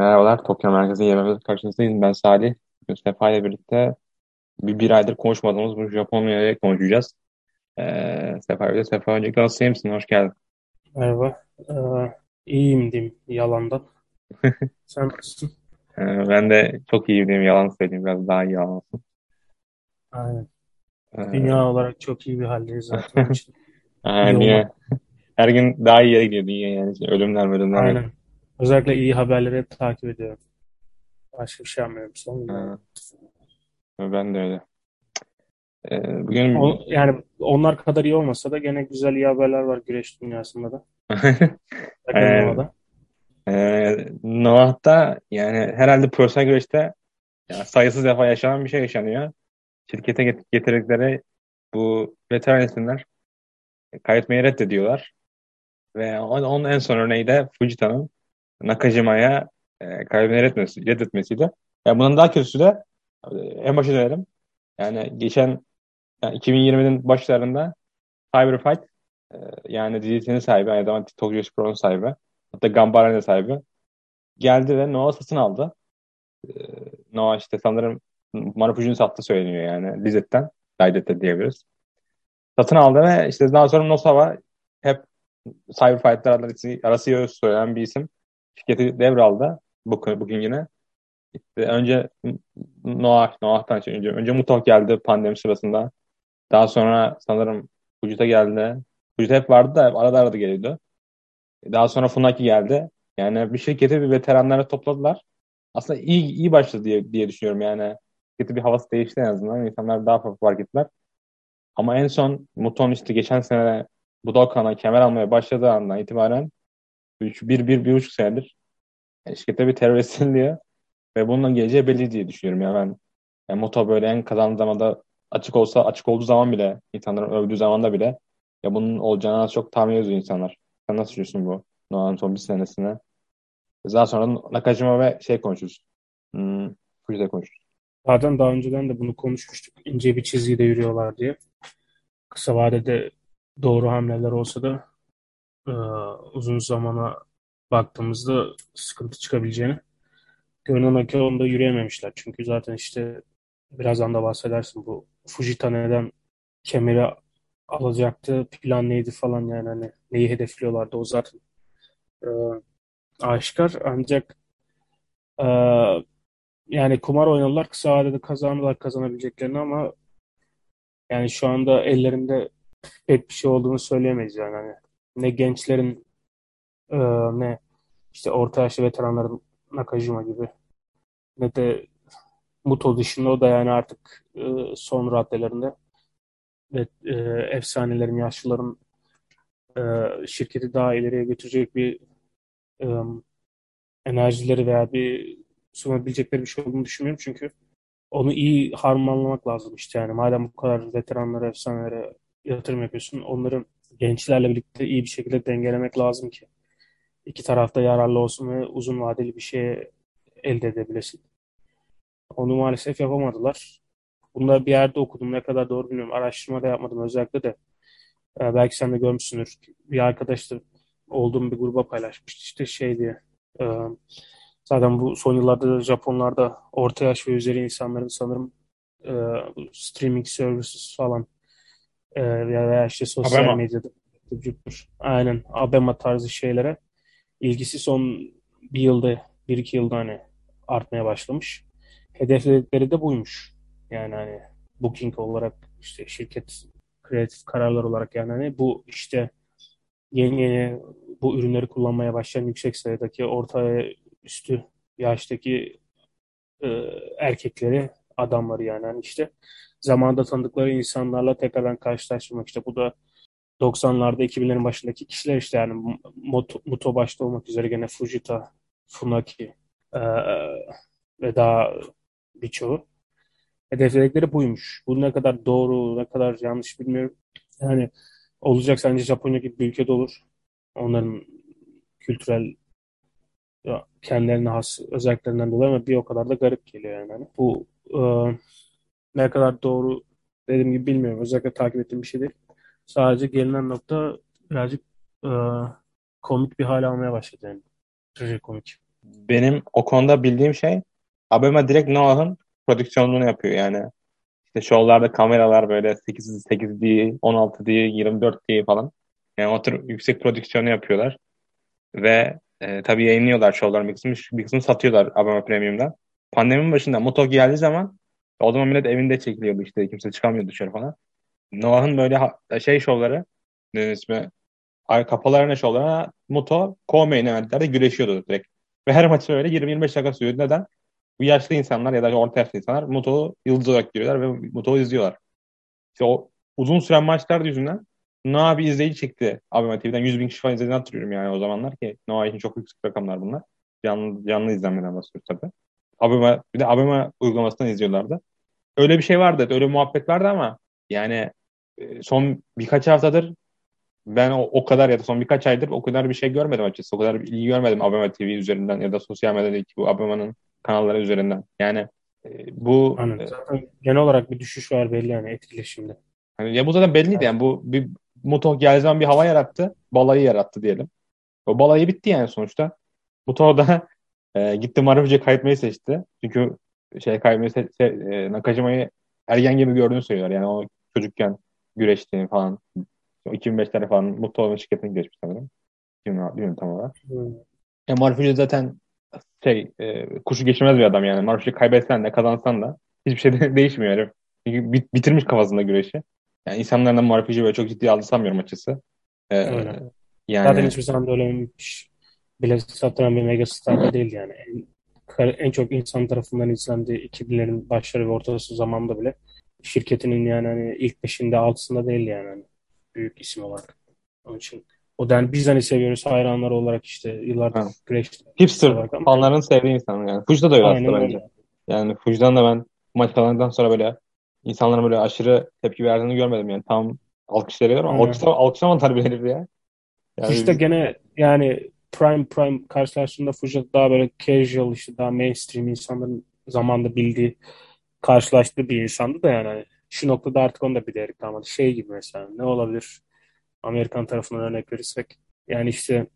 Merhabalar, Tokyo Merkezi Yemeğimiz karşınızdayım. Ben Salih. Bugün Sefa ile birlikte bir, bir aydır konuşmadığımız bu Japonya'ya konuşacağız. Ee, Sefa ile Sefa öncelikle iyi misin? Hoş geldin. Merhaba. Ee, iyiyim diyeyim yalandan. Sen nasılsın? Ee, ben de çok iyiyim diyeyim, yalan söyleyeyim, biraz daha iyi olmasın. Aynen. Ee, Dünya olarak çok iyi bir haldeyiz zaten. Dünya, her gün daha iyi yere gidiyor dünya yani. İşte ölümler ölümler. Aynen. Özellikle iyi haberleri hep takip ediyorum. Başka bir şey yapmıyorum son günlerde. Ben de öyle. Ee, bugün O, yani onlar kadar iyi olmasa da gene güzel iyi haberler var güreş dünyasında da. Ee, e, Noah'ta yani herhalde profesyonel güreşte yani sayısız defa yaşanan bir şey yaşanıyor. Şirkete get- getirdikleri bu veteran isimler kaybetmeyi reddediyorlar. Ve on- onun en son örneği de Fujita'nın Nakajima'ya e, kaybetmeyi reddetmesi, reddetmesiydi. Yani bunun daha kötüsü de e, en başa dönelim. Yani geçen yani 2020'nin başlarında Cyber Fight e, yani dizisinin sahibi, aynı zamanda Tokyo Spor'un sahibi, hatta Gambara'nın sahibi geldi ve Noah satın aldı. E, Noah işte sanırım Marufuji'nin sattığı söyleniyor yani Lizet'ten. Lizet'te diyebiliriz. Satın aldı ve işte daha sonra Nosawa hep Cyberfight'lar arası, arası söylenen bir isim. Şirketi devraldı bu, bugün yine. İşte önce Noah, Noah'tan önce, önce Muto geldi pandemi sırasında. Daha sonra sanırım Fujita geldi. Fujita hep vardı da arada arada geliyordu. Daha sonra Funaki geldi. Yani bir şirketi bir veteranları topladılar. Aslında iyi iyi başladı diye, diye düşünüyorum yani. Şirketi bir havası değişti en azından. İnsanlar daha fazla fark ettiler. Ama en son Muton işte geçen sene Budokan'a kemer almaya başladığı andan itibaren üç, bir, bir, bir buçuk senedir yani şirkette bir terörist ediliyor ve bunun geleceği belli diye düşünüyorum. Yani ben yani Muto böyle en kazandığı zamanda açık olsa açık olduğu zaman bile insanların övdüğü zamanda bile ya bunun olacağını az çok tahmin ediyor insanlar. Sen nasıl düşünüyorsun bu Noah'ın son bir senesine? Daha sonra Nakajima ve şey konuşuruz. Hmm, Fujita konuşuruz. Zaten daha önceden de bunu konuşmuştuk. İnce bir çizgide yürüyorlar diye. Kısa vadede doğru hamleler olsa da e, uzun zamana baktığımızda sıkıntı çıkabileceğini görünen o onda yürüyememişler. Çünkü zaten işte birazdan da bahsedersin bu Fujita neden kemeri alacaktı, plan neydi falan yani hani neyi hedefliyorlardı o zaten e, aşikar. Ancak e, yani kumar oynadılar kısa vadede kazandılar kazanabileceklerini ama yani şu anda ellerinde pek bir şey olduğunu söyleyemeyiz yani hani ne gençlerin e, ne işte orta yaşlı veteranların Nakajima gibi ne de Muto dışında o da yani artık e, son raddelerinde ve e, efsanelerin, yaşlıların e, şirketi daha ileriye götürecek bir e, enerjileri veya bir sunabilecekleri bir şey olduğunu düşünmüyorum. Çünkü onu iyi harmanlamak lazım işte yani. Madem bu kadar veteranlara, efsanelere yatırım yapıyorsun, onların gençlerle birlikte iyi bir şekilde dengelemek lazım ki iki tarafta yararlı olsun ve uzun vadeli bir şey elde edebilesin. Onu maalesef yapamadılar. Bunları bir yerde okudum. Ne kadar doğru bilmiyorum. Araştırma da yapmadım özellikle de. Ee, belki sen de görmüşsündür. Bir arkadaş da olduğum bir gruba paylaşmıştı. İşte şey diye. E, zaten bu son yıllarda da Japonlarda orta yaş ve üzeri insanların sanırım e, streaming services falan e, veya işte sosyal Abema. medyada aynen Abema tarzı şeylere ilgisi son bir yılda, bir iki yılda hani artmaya başlamış. Hedefledikleri de buymuş. Yani hani booking olarak işte şirket kreatif kararlar olarak yani hani bu işte yeni yeni bu ürünleri kullanmaya başlayan yüksek sayıdaki orta üstü yaştaki e, erkekleri adamları yani hani işte zamanda tanıdıkları insanlarla tekrardan karşılaştırmak işte bu da 90'larda 2000'lerin başındaki kişiler işte yani Moto, Muto başta olmak üzere gene Fujita, Funaki e, ve daha birçoğu hedefledikleri buymuş. Bu ne kadar doğru, ne kadar yanlış bilmiyorum. Yani olacak sence Japonya gibi bir ülkede olur. Onların kültürel kendilerine has özelliklerinden dolayı ama bir o kadar da garip geliyor yani. Bu e, ne kadar doğru dediğim gibi bilmiyorum. Özellikle takip ettiğim bir şey değil. Sadece gelinen nokta birazcık e, komik bir hale almaya başladı yani. Trajikomik. benim o konuda bildiğim şey Abema direkt Noah'ın prodüksiyonunu yapıyor yani. İşte şovlarda kameralar böyle 8, 8D, 16D, 24D falan. Yani o tür yüksek prodüksiyonu yapıyorlar. Ve e, tabii yayınlıyorlar şovların bir kısmını, bir kısmını satıyorlar Abema Premium'dan. Pandeminin başında Moto geldiği zaman o zaman millet evinde çekiliyordu işte kimse çıkamıyordu dışarı falan. Noah'ın böyle ha- şey şovları ne ismi kapalı arena şovlarına Muto co-main eventlerde güreşiyordu direkt. Ve her maçı öyle 20-25 dakika sürüyordu. Neden? Bu yaşlı insanlar ya da orta yaşlı insanlar Muto'yu yıldız olarak görüyorlar ve Muto'yu izliyorlar. İşte o uzun süren maçlar yüzünden Noah bir izleyici çekti Abema TV'den. 100 bin kişi falan izlediğini hatırlıyorum yani o zamanlar ki Noah için çok yüksek rakamlar bunlar. Canlı, canlı izlenmeden bahsediyoruz tabii. Abema, bir de Abema uygulamasından izliyorlardı. Öyle bir şey vardı. Öyle muhabbet vardı ama yani e, son birkaç haftadır ben o, o kadar ya da son birkaç aydır o kadar bir şey görmedim açıkçası. O kadar bir ilgi görmedim Abema TV üzerinden ya da sosyal medyadaki bu Abema'nın kanalları üzerinden. Yani e, bu Aynen. Zaten genel olarak bir düşüş var belli yani etkileşimde. hani ya bu zaten belliydi yani bu bir Muto geldiği zaman bir hava yarattı. Balayı yarattı diyelim. O balayı bitti yani sonuçta. Muto da e, gitti Marufucu'yu kaybetmeyi seçti. Çünkü şey kaybetmeyi se- se- e, Nakajima'yı ergen gibi gördüğünü söylüyorlar. Yani o çocukken güreştiğini falan. 2005'lerde falan Mutlu olma şirketine geçmiş sanırım. Bilmiyorum, tam olarak. Hmm. E, Marufucu zaten şey e, kuşu geçirmez bir adam yani. Marufucu kaybetsen de kazansan da hiçbir şey de değişmiyor herif. Çünkü bit- bitirmiş kafasında güreşi. Yani insanların da Marufucu'yu böyle çok ciddiye aldı sanmıyorum açıkçası. E, Öyle. yani Zaten hiçbir zaman da öyle bilet sattıran bir megastar da değil yani. En, en çok insan tarafından izlendiği 2000'lerin başları ve ortası zamanda bile şirketinin yani hani ilk beşinde altısında değil yani hani büyük isim olarak. Onun için o da yani biz hani seviyoruz hayranlar olarak işte yıllardır Ha. güreş hipster olarak ama fanların sevdiği insan yani. Fuji'de de öyle aynen aslında bence. Yani Fuji'den de ben maç kazandıktan sonra böyle insanların böyle aşırı tepki verdiğini görmedim yani. Tam alkışları ama alkışlamadılar bile herif ya. Yani Fujita gene yani prime prime karşılaştığında Fujita daha böyle casual işte daha mainstream insanların zamanda bildiği karşılaştığı bir insandı da yani hani şu noktada artık onu da bilerek kalmadı. Şey gibi mesela ne olabilir Amerikan tarafından örnek verirsek yani işte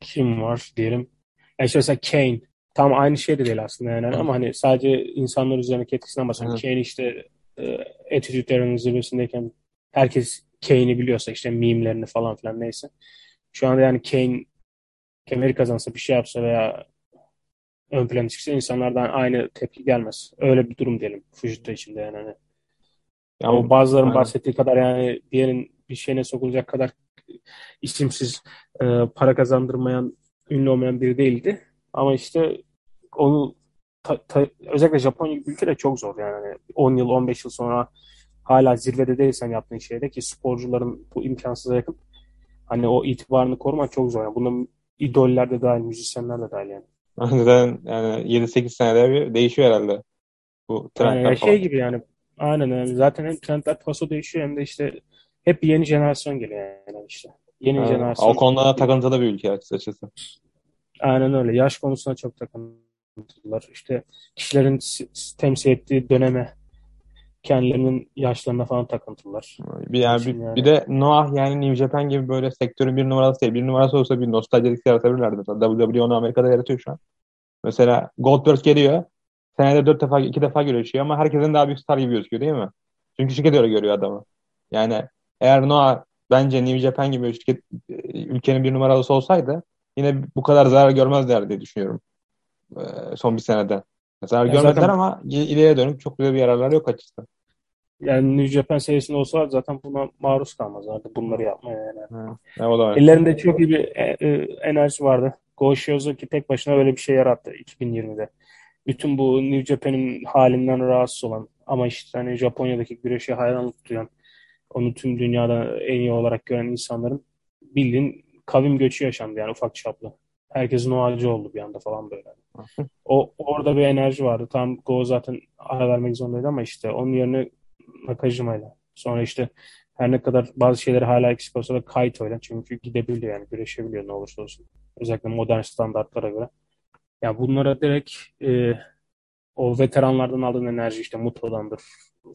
kim var diyelim. Yani işte mesela Kane tam aynı şey de değil aslında yani ama hani sadece insanlar üzerindeki etkisinden bahsediyorum. Hı. Kane işte e, Era'nın zirvesindeyken herkes Kane'i biliyorsa işte mimlerini falan filan neyse. Şu anda yani Kane kemeri kazansa bir şey yapsa veya ön plana çıksa insanlardan aynı tepki gelmez. Öyle bir durum diyelim Fujita içinde yani. Hani ya o bazıların aynen. bahsettiği kadar yani diğerin bir şeyine sokulacak kadar isimsiz e, para kazandırmayan, ünlü olmayan biri değildi. Ama işte onu ta- ta- özellikle Japonya gibi ülkede çok zor yani. Hani 10 yıl, 15 yıl sonra hala zirvede değilsen yaptığın şeyde ki sporcuların bu imkansıza yakın hani o itibarını korumak çok zor. Yani bunun idoller de dahil, müzisyenler de dahil yani. Zaten yani 7-8 senede bir değişiyor herhalde bu Yani trendler şey falan. gibi yani aynen yani zaten hem trendler paso değişiyor hem de işte hep yeni jenerasyon geliyor yani işte. Yeni o jenerasyon konuda takıntılı bir ülke açıkçası. aynen öyle. Yaş konusuna çok takıntılılar. İşte kişilerin temsil ettiği döneme kendilerinin yaşlarına falan takıntılılar. Bir, yani, bir, yani. bir de Noah yani New Japan gibi böyle sektörün bir numarası değil. Bir numarası olsa bir nostaljik yaratabilirlerdi. WWE onu Amerika'da yaratıyor şu an. Mesela Goldberg geliyor. Senede dört defa, iki defa görüşüyor ama herkesin daha büyük star gibi gözüküyor değil mi? Çünkü şirket öyle görüyor adamı. Yani eğer Noah bence New Japan gibi şirket, e, ülkenin bir numaralısı olsaydı yine bu kadar zarar görmezler diye düşünüyorum. Ee, son bir senede. Zarar Ya görmediler zaten ama il- ileriye dönük çok güzel bir yararları yok açıkçası. yani New Japan serisinde olsa zaten buna maruz kalmazlardı bunları yapmaya yani. Ha, ya o da var. Ellerinde çok iyi bir e, e, enerji vardı. Go Shiozaki tek başına böyle bir şey yarattı 2020'de. Bütün bu New Japan'in halinden rahatsız olan ama işte hani Japonya'daki güreşe hayranlık duyan, onu tüm dünyada en iyi olarak gören insanların bildiğin kavim göçü yaşandı yani ufak çaplı. Herkesin o halci oldu bir anda falan böyle. O orada bir enerji vardı. Tam Go zaten ara vermek zorundaydı ama işte onun yerine Nakajima'yla. Sonra işte her ne kadar bazı şeyleri hala eksik olsa da Kaito'yla çünkü gidebiliyor yani güreşebiliyor ne olursa olsun. Özellikle modern standartlara göre. Ya bunlara direkt e, o veteranlardan aldığın enerji işte Muto'dandır,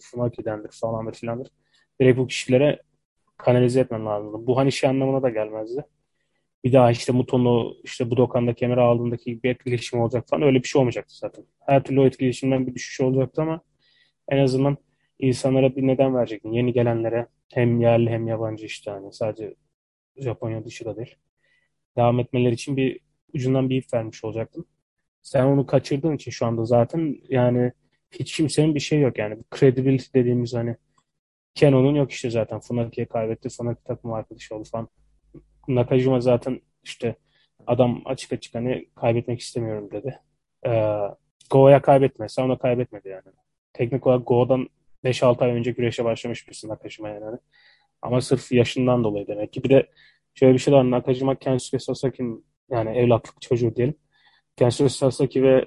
Funaki'dendir falandır filandır. Direkt bu kişilere kanalize etmen lazım. Bu hani şey anlamına da gelmezdi. Bir daha işte Muton'u işte Budokan'da kemer aldığındaki bir etkileşim olacak falan öyle bir şey olmayacaktı zaten. Her türlü o etkileşimden bir düşüş olacaktı ama en azından insanlara bir neden verecektin. Yeni gelenlere hem yerli hem yabancı işte hani sadece Japonya dışı da değil. Devam etmeleri için bir ucundan bir ip vermiş olacaktın. Sen onu kaçırdığın için şu anda zaten yani hiç kimsenin bir şey yok yani. Credibility dediğimiz hani Kenon'un yok işte zaten. Funaki'ye kaybetti. Funaki takım arkadaşı oldu falan. Nakajima zaten işte adam açık açık hani kaybetmek istemiyorum dedi. Ee, Go'ya kaybetmezse ona kaybetmedi yani. Teknik olarak Go'dan 5-6 ay önce güreşe başlamış birisi Nakajima yani. Ama sırf yaşından dolayı demek ki. Bir de şöyle bir şey var. Nakajima Kensuke Sasaki'nin yani evlatlık çocuğu diyelim. Kensuke Sasaki ve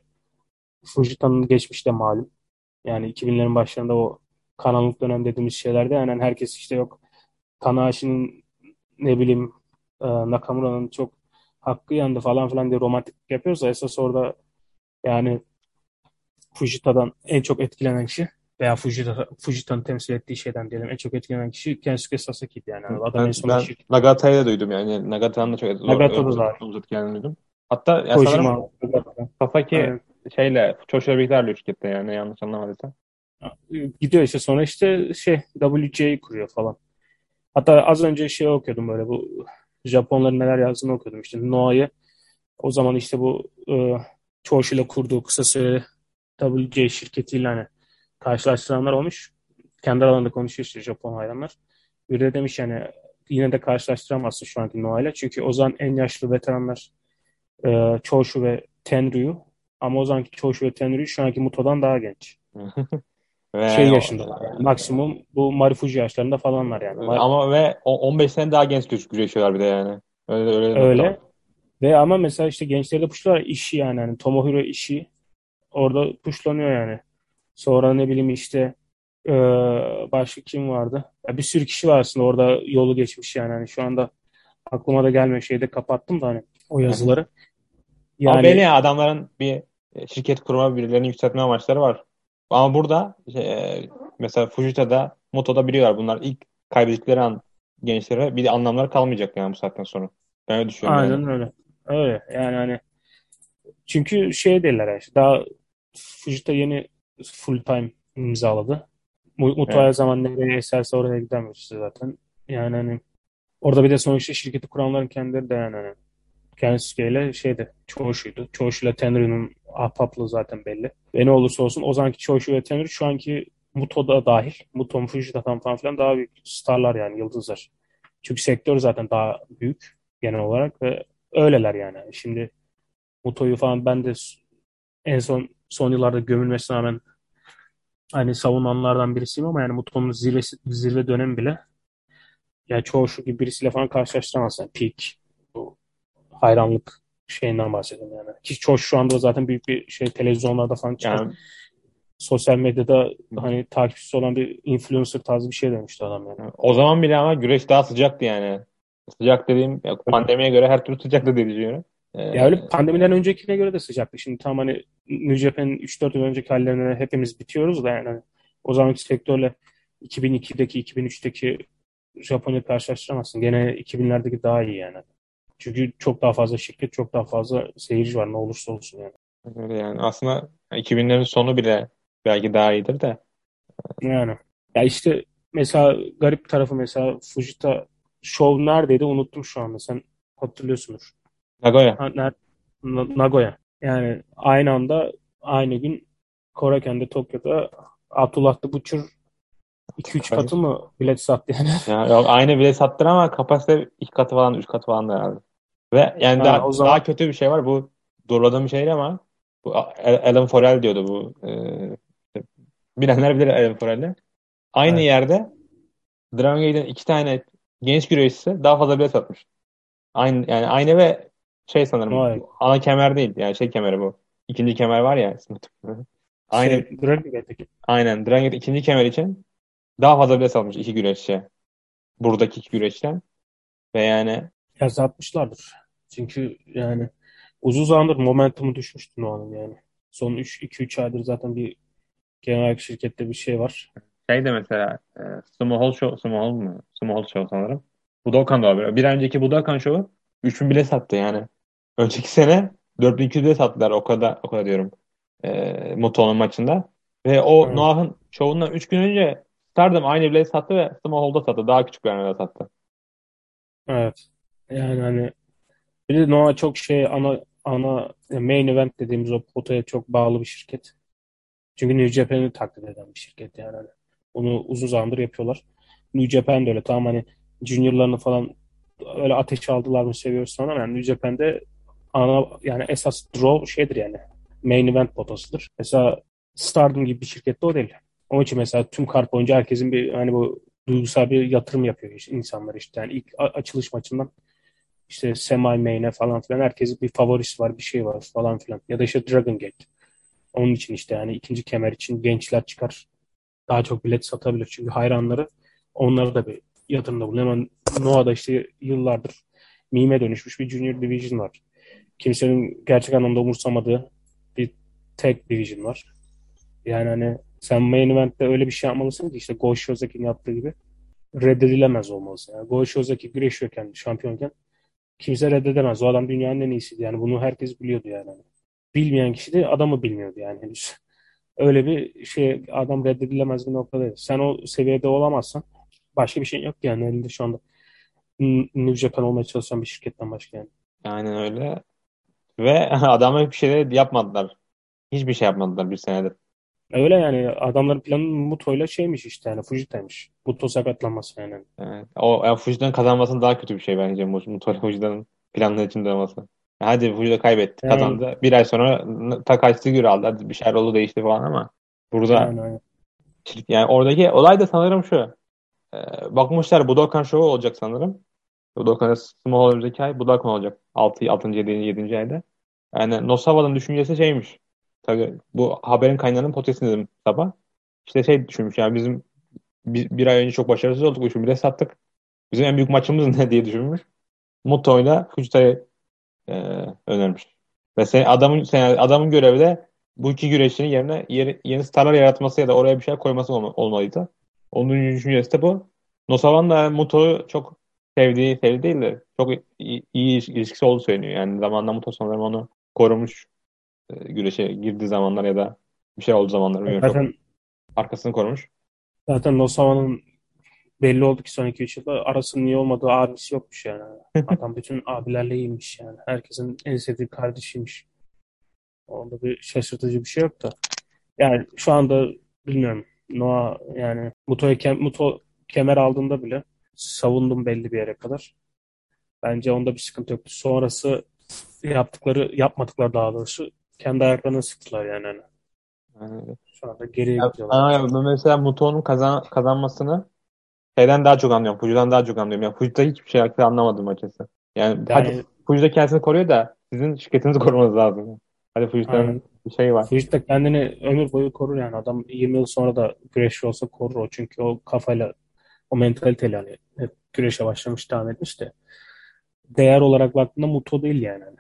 Fujita'nın geçmişte malum. Yani 2000'lerin başlarında o karanlık dönem dediğimiz şeylerde yani herkes işte yok Tanahashi'nin ne bileyim e, Nakamura'nın çok hakkı yandı falan filan diye romantik yapıyorsa esas orada yani Fujita'dan en çok etkilenen kişi veya Fujita, Fujita'nın temsil ettiği şeyden diyelim en çok etkilenen kişi Kensuke Sasaki'ydi yani. Adam ben, en son ben şirket- Nagata'yı da duydum yani. Nagata'nın da çok Nagata'da da uzat kendini duydum. Hatta ya Kojima, sanırım Sasaki Aynen. şeyle Çoşu'yla birlikte ayrılıyor şirkette yani yanlış anlamadıysam. gidiyor işte sonra işte şey WC'yi kuruyor falan. Hatta az önce şey okuyordum böyle bu Japonların neler yazdığını okuyordum işte Noah'yı o zaman işte bu e, Çoş ile kurduğu kısa süreli WC şirketiyle hani karşılaştıranlar olmuş. Kendi aralarında konuşuyor işte Japon hayranlar. Biri de demiş yani yine de karşılaştıramazsın şu anki Noah ile. Çünkü o zaman en yaşlı veteranlar e, Choshu ve Tenryu. Ama o zamanki Choshu ve Tenryu şu anki Muto'dan daha genç. Ve Şey yaşında. Yani. Maksimum bu Marifuji yaşlarında falanlar yani. Mar- Ama ve o- 15 sene daha genç güreş- güreşiyorlar bir de yani. Öyle öyle. Öyle. nokta. Ve ama mesela işte gençleri de puşlar işi yani. yani Tomohiro işi orada puşlanıyor yani. Sonra ne bileyim işte e, başka kim vardı? Ya bir sürü kişi var aslında orada yolu geçmiş yani. Hani şu anda aklıma da gelmiyor. Şeyde kapattım da hani o yazıları. Ama Yani belli ya adamların bir şirket kurma birilerini yükseltme amaçları var. Ama burada e, mesela Fujita'da, Moto'da biliyorlar bunlar ilk kaybettikleri an gençlere bir de anlamları kalmayacak yani bu saatten sonra. Ben öyle düşünüyorum yani. aynen öyle. Öyle yani hani çünkü şey derler yani, daha Fujita yeni full time imzaladı. Mu- Mutlu Evet. zaman nereye eserse oraya gidemiyor işte zaten. Yani hani orada bir de sonuçta şirketi kuranların kendileri de yani hani Kensuke ile şeyde Choshu'ydu. Choshu ile Tenryu'nun ahbaplığı zaten belli. Ve ne olursa olsun o zamanki Choshu ve Tenryu şu anki Muto'da dahil. Muto, Fujita'dan falan filan daha büyük starlar yani yıldızlar. Çünkü sektör zaten daha büyük genel olarak ve öyleler yani. Şimdi Muto'yu falan ben de en son son yıllarda gömülmesine rağmen hani savunanlardan birisiyim ama yani Muto'nun zirvesi, zirve dönemi bile yani çoğu şu gibi birisiyle falan karşılaştıramazsın. Yani peak hayranlık şeyinden bahsediyorum yani. Ki çoğu şu anda zaten büyük bir şey televizyonlarda falan çıkan Yani sosyal medyada hani takipçisi olan bir influencer tarzı bir şey demişti adam yani. o zaman bile ama güreş daha sıcaktı yani. Sıcak dediğim ya pandemiye göre her türlü sıcaktı diye düşünüyorum. Ee, Ya öyle pandemiden öncekine göre de sıcaktı. Şimdi tam hani New Japan'in 3-4 yıl önceki hallerine hepimiz bitiyoruz da yani o zamanki sektörle 2002'deki 2003'teki Japonya karşılaştıramazsın. Gene 2000'lerdeki daha iyi yani. Çünkü çok daha fazla şirket, çok daha fazla seyirci var ne olursa olsun yani. öyle yani aslında 2000'lerin sonu bile belki daha iyidir de. Yani. Ya işte mesela garip tarafı mesela Fujita Show neredeydi unuttum şu anda. Sen hatırlıyorsundur. Nagoya. Ha, ner- Na- Nagoya. Yani aynı anda aynı gün Koraken'de Tokyo'da Abdullah the Butcher 2-3 Tabii. katı mı bilet sattı yani. Ya, yok, aynı bile sattır ama kapasite iki katı falan, üç katı falan herhalde. Ve yani Ha, daha, o zaman- daha kötü bir şey var. Bu doğruladığım bir şey değil ama bu Alan Forel diyordu bu. E, bilenler bilir Alan Forel'i. Aynı Evet. yerde Dragon Gate'in iki tane genç güreşçisi daha fazla bilet satmış. Aynı yani aynı ve şey sanırım Vay. ana kemer değil. Yani şey kemeri bu. İkinci kemer var ya. Aynı Şey, Dragon Gate'deki. aynen Dragon Gate ikinci kemer için daha fazla bilet satmış iki güreşçi. Buradaki iki güreşçiden. Ve yani Ya satmışlardır. Çünkü yani uzun zamandır momentumu düşmüştü Noah'nın yani. Son 2-3 aydır zaten bir genel olarak şirkette bir şey var. şey de mesela e, Sumo Hall Show, Sumo Hall mu? Sumo Hall Show sanırım. Budokan da var. Bir önceki Budokan Show'u 3000 bile sattı yani. Önceki sene 4200 bile sattılar o kadar o kadar diyorum. E, Muto'nun maçında. Ve o Evet. Noah'ın şovundan 3 gün önce Stardom aynı bileği sattı ve Smallhold'da sattı. Daha küçük bir arada sattı. Evet. Yani hani bir de Noah çok şey ana ana main event dediğimiz o potaya çok bağlı bir şirket. Çünkü New Japan'ı taklit eden bir şirket yani. Hani Onu uzun zamandır yapıyorlar. New Japan de öyle. Tamam hani juniorlarını falan öyle ateşe aldılar mı seviyoruz falan ama yani New Japan'de ana yani esas draw şeydir yani. Main event potasıdır. Mesela Stardom gibi bir şirkette o değil. Onun için mesela tüm kart boyunca herkesin bir hani bu duygusal bir yatırım yapıyor işte insanlar işte. Yani ilk açılış maçından işte semi main'e falan filan herkesin bir favorisi var, bir şey var falan filan. Ya da işte Dragon Gate. Onun için işte yani ikinci kemer için gençler çıkar. Daha çok bilet satabilir. Çünkü hayranları onlara da bir yatırımda bulunuyor. Ama Noah'da işte yıllardır meme dönüşmüş bir Junior Division var. Kimsenin gerçek anlamda umursamadığı bir tag division var. Yani hani sen main event'te öyle bir şey yapmalısın ki işte Go Shozaki'nin yaptığı gibi reddedilemez olmalısın. Yani Go Shozaki güreşiyorken, şampiyonken kimse reddedemez. O adam dünyanın en iyisiydi. Yani bunu herkes biliyordu yani. Bilmeyen kişi de adamı bilmiyordu yani henüz. Öyle bir şey adam reddedilemez bir noktadaydı. Sen o seviyede olamazsan başka bir şey yok yani elinde şu anda. New Japan olmaya çalışan bir şirketten başka yani. Aynen öyle. Ve adamlar bir şeyler yapmadılar. Hiçbir şey yapmadılar bir senedir. Öyle yani adamların planı Muto'yla şeymiş işte yani Fujita'ymış. Muto sakatlanması yani. Evet. O yani Fuji'den kazanmasının daha kötü bir şey bence. Mutola Fuji'den planlı içinde olması. Hadi Fuji kaybetti, Yani- kazandı. Bir ay sonra Takashi Sugiura aldı. Hadi bir şeyler oldu değişti falan ama burada Yani, yani. yani oradaki olay da sanırım şu. Ee, bakmışlar Budokan şovu olacak sanırım. Budokan Small önümüzdeki ay Budokan olacak. 6. 6. 7. 7. ayda. Yani Nosawa'nın düşüncesi şeymiş. Tabii bu haberin kaynağının podcastini dedim sabah. İşte şey düşünmüş yani bizim bir, bir ay önce çok başarısız olduk. Üçü bile sattık. Bizim en büyük maçımız ne diye düşünmüş. Muto'yla Fujita'yı e, önermiş. Ve sen, adamın sen, adamın görevi de bu iki güreşçinin yerine yeni, yeni starlar yaratması ya da oraya bir şey koyması olma- olmalıydı. Onun düşüncesi de bu. Nosawa'nın da Muto'yu çok sevdiği, sevdiği değil de çok iyi, iyi ilişkisi olduğu söyleniyor. Yani zamanında Muto sanırım onu korumuş güreşe girdiği zamanlar ya da bir şey olduğu zamanlar bilmiyorum. Çok Zaten arkasını korumuş. zaten Nosawa'nın belli oldu ki son 2-3 yılda arasının iyi olmadığı abisi yokmuş yani. Adam bütün abilerle iyiymiş yani. Herkesin en sevdiği kardeşiymiş. Onda bir şaşırtıcı bir şey yok da. Yani şu anda bilmiyorum. Noah yani Muto'ya kem- Muto kemer aldığında bile savundum belli bir yere kadar. Bence onda bir sıkıntı yoktu. Sonrası yaptıkları, yapmadıkları daha doğrusu kendi ayaklarına sıktılar yani. Hani Yani, şu anda geriye Ya, gidiyorlar. ben mesela Muto'nun kazan, kazanmasını şeyden daha çok anlıyorum. Fuji'den daha çok anlıyorum. Yani Fuji'de hiçbir şey anlamadım açıkçası. Yani, hadi Yani Fuji'de kendisini koruyor da sizin şirketinizi korumanız lazım. Hadi Fuji'den bir şey var. Fujita kendini ömür boyu korur yani. Adam 20 yıl sonra da güreşçi olsa korur o. Çünkü o kafayla, o mentaliteyle hani hep güreşe başlamış, devam etmiş de. Değer olarak baktığında Muto değil yani. Hani.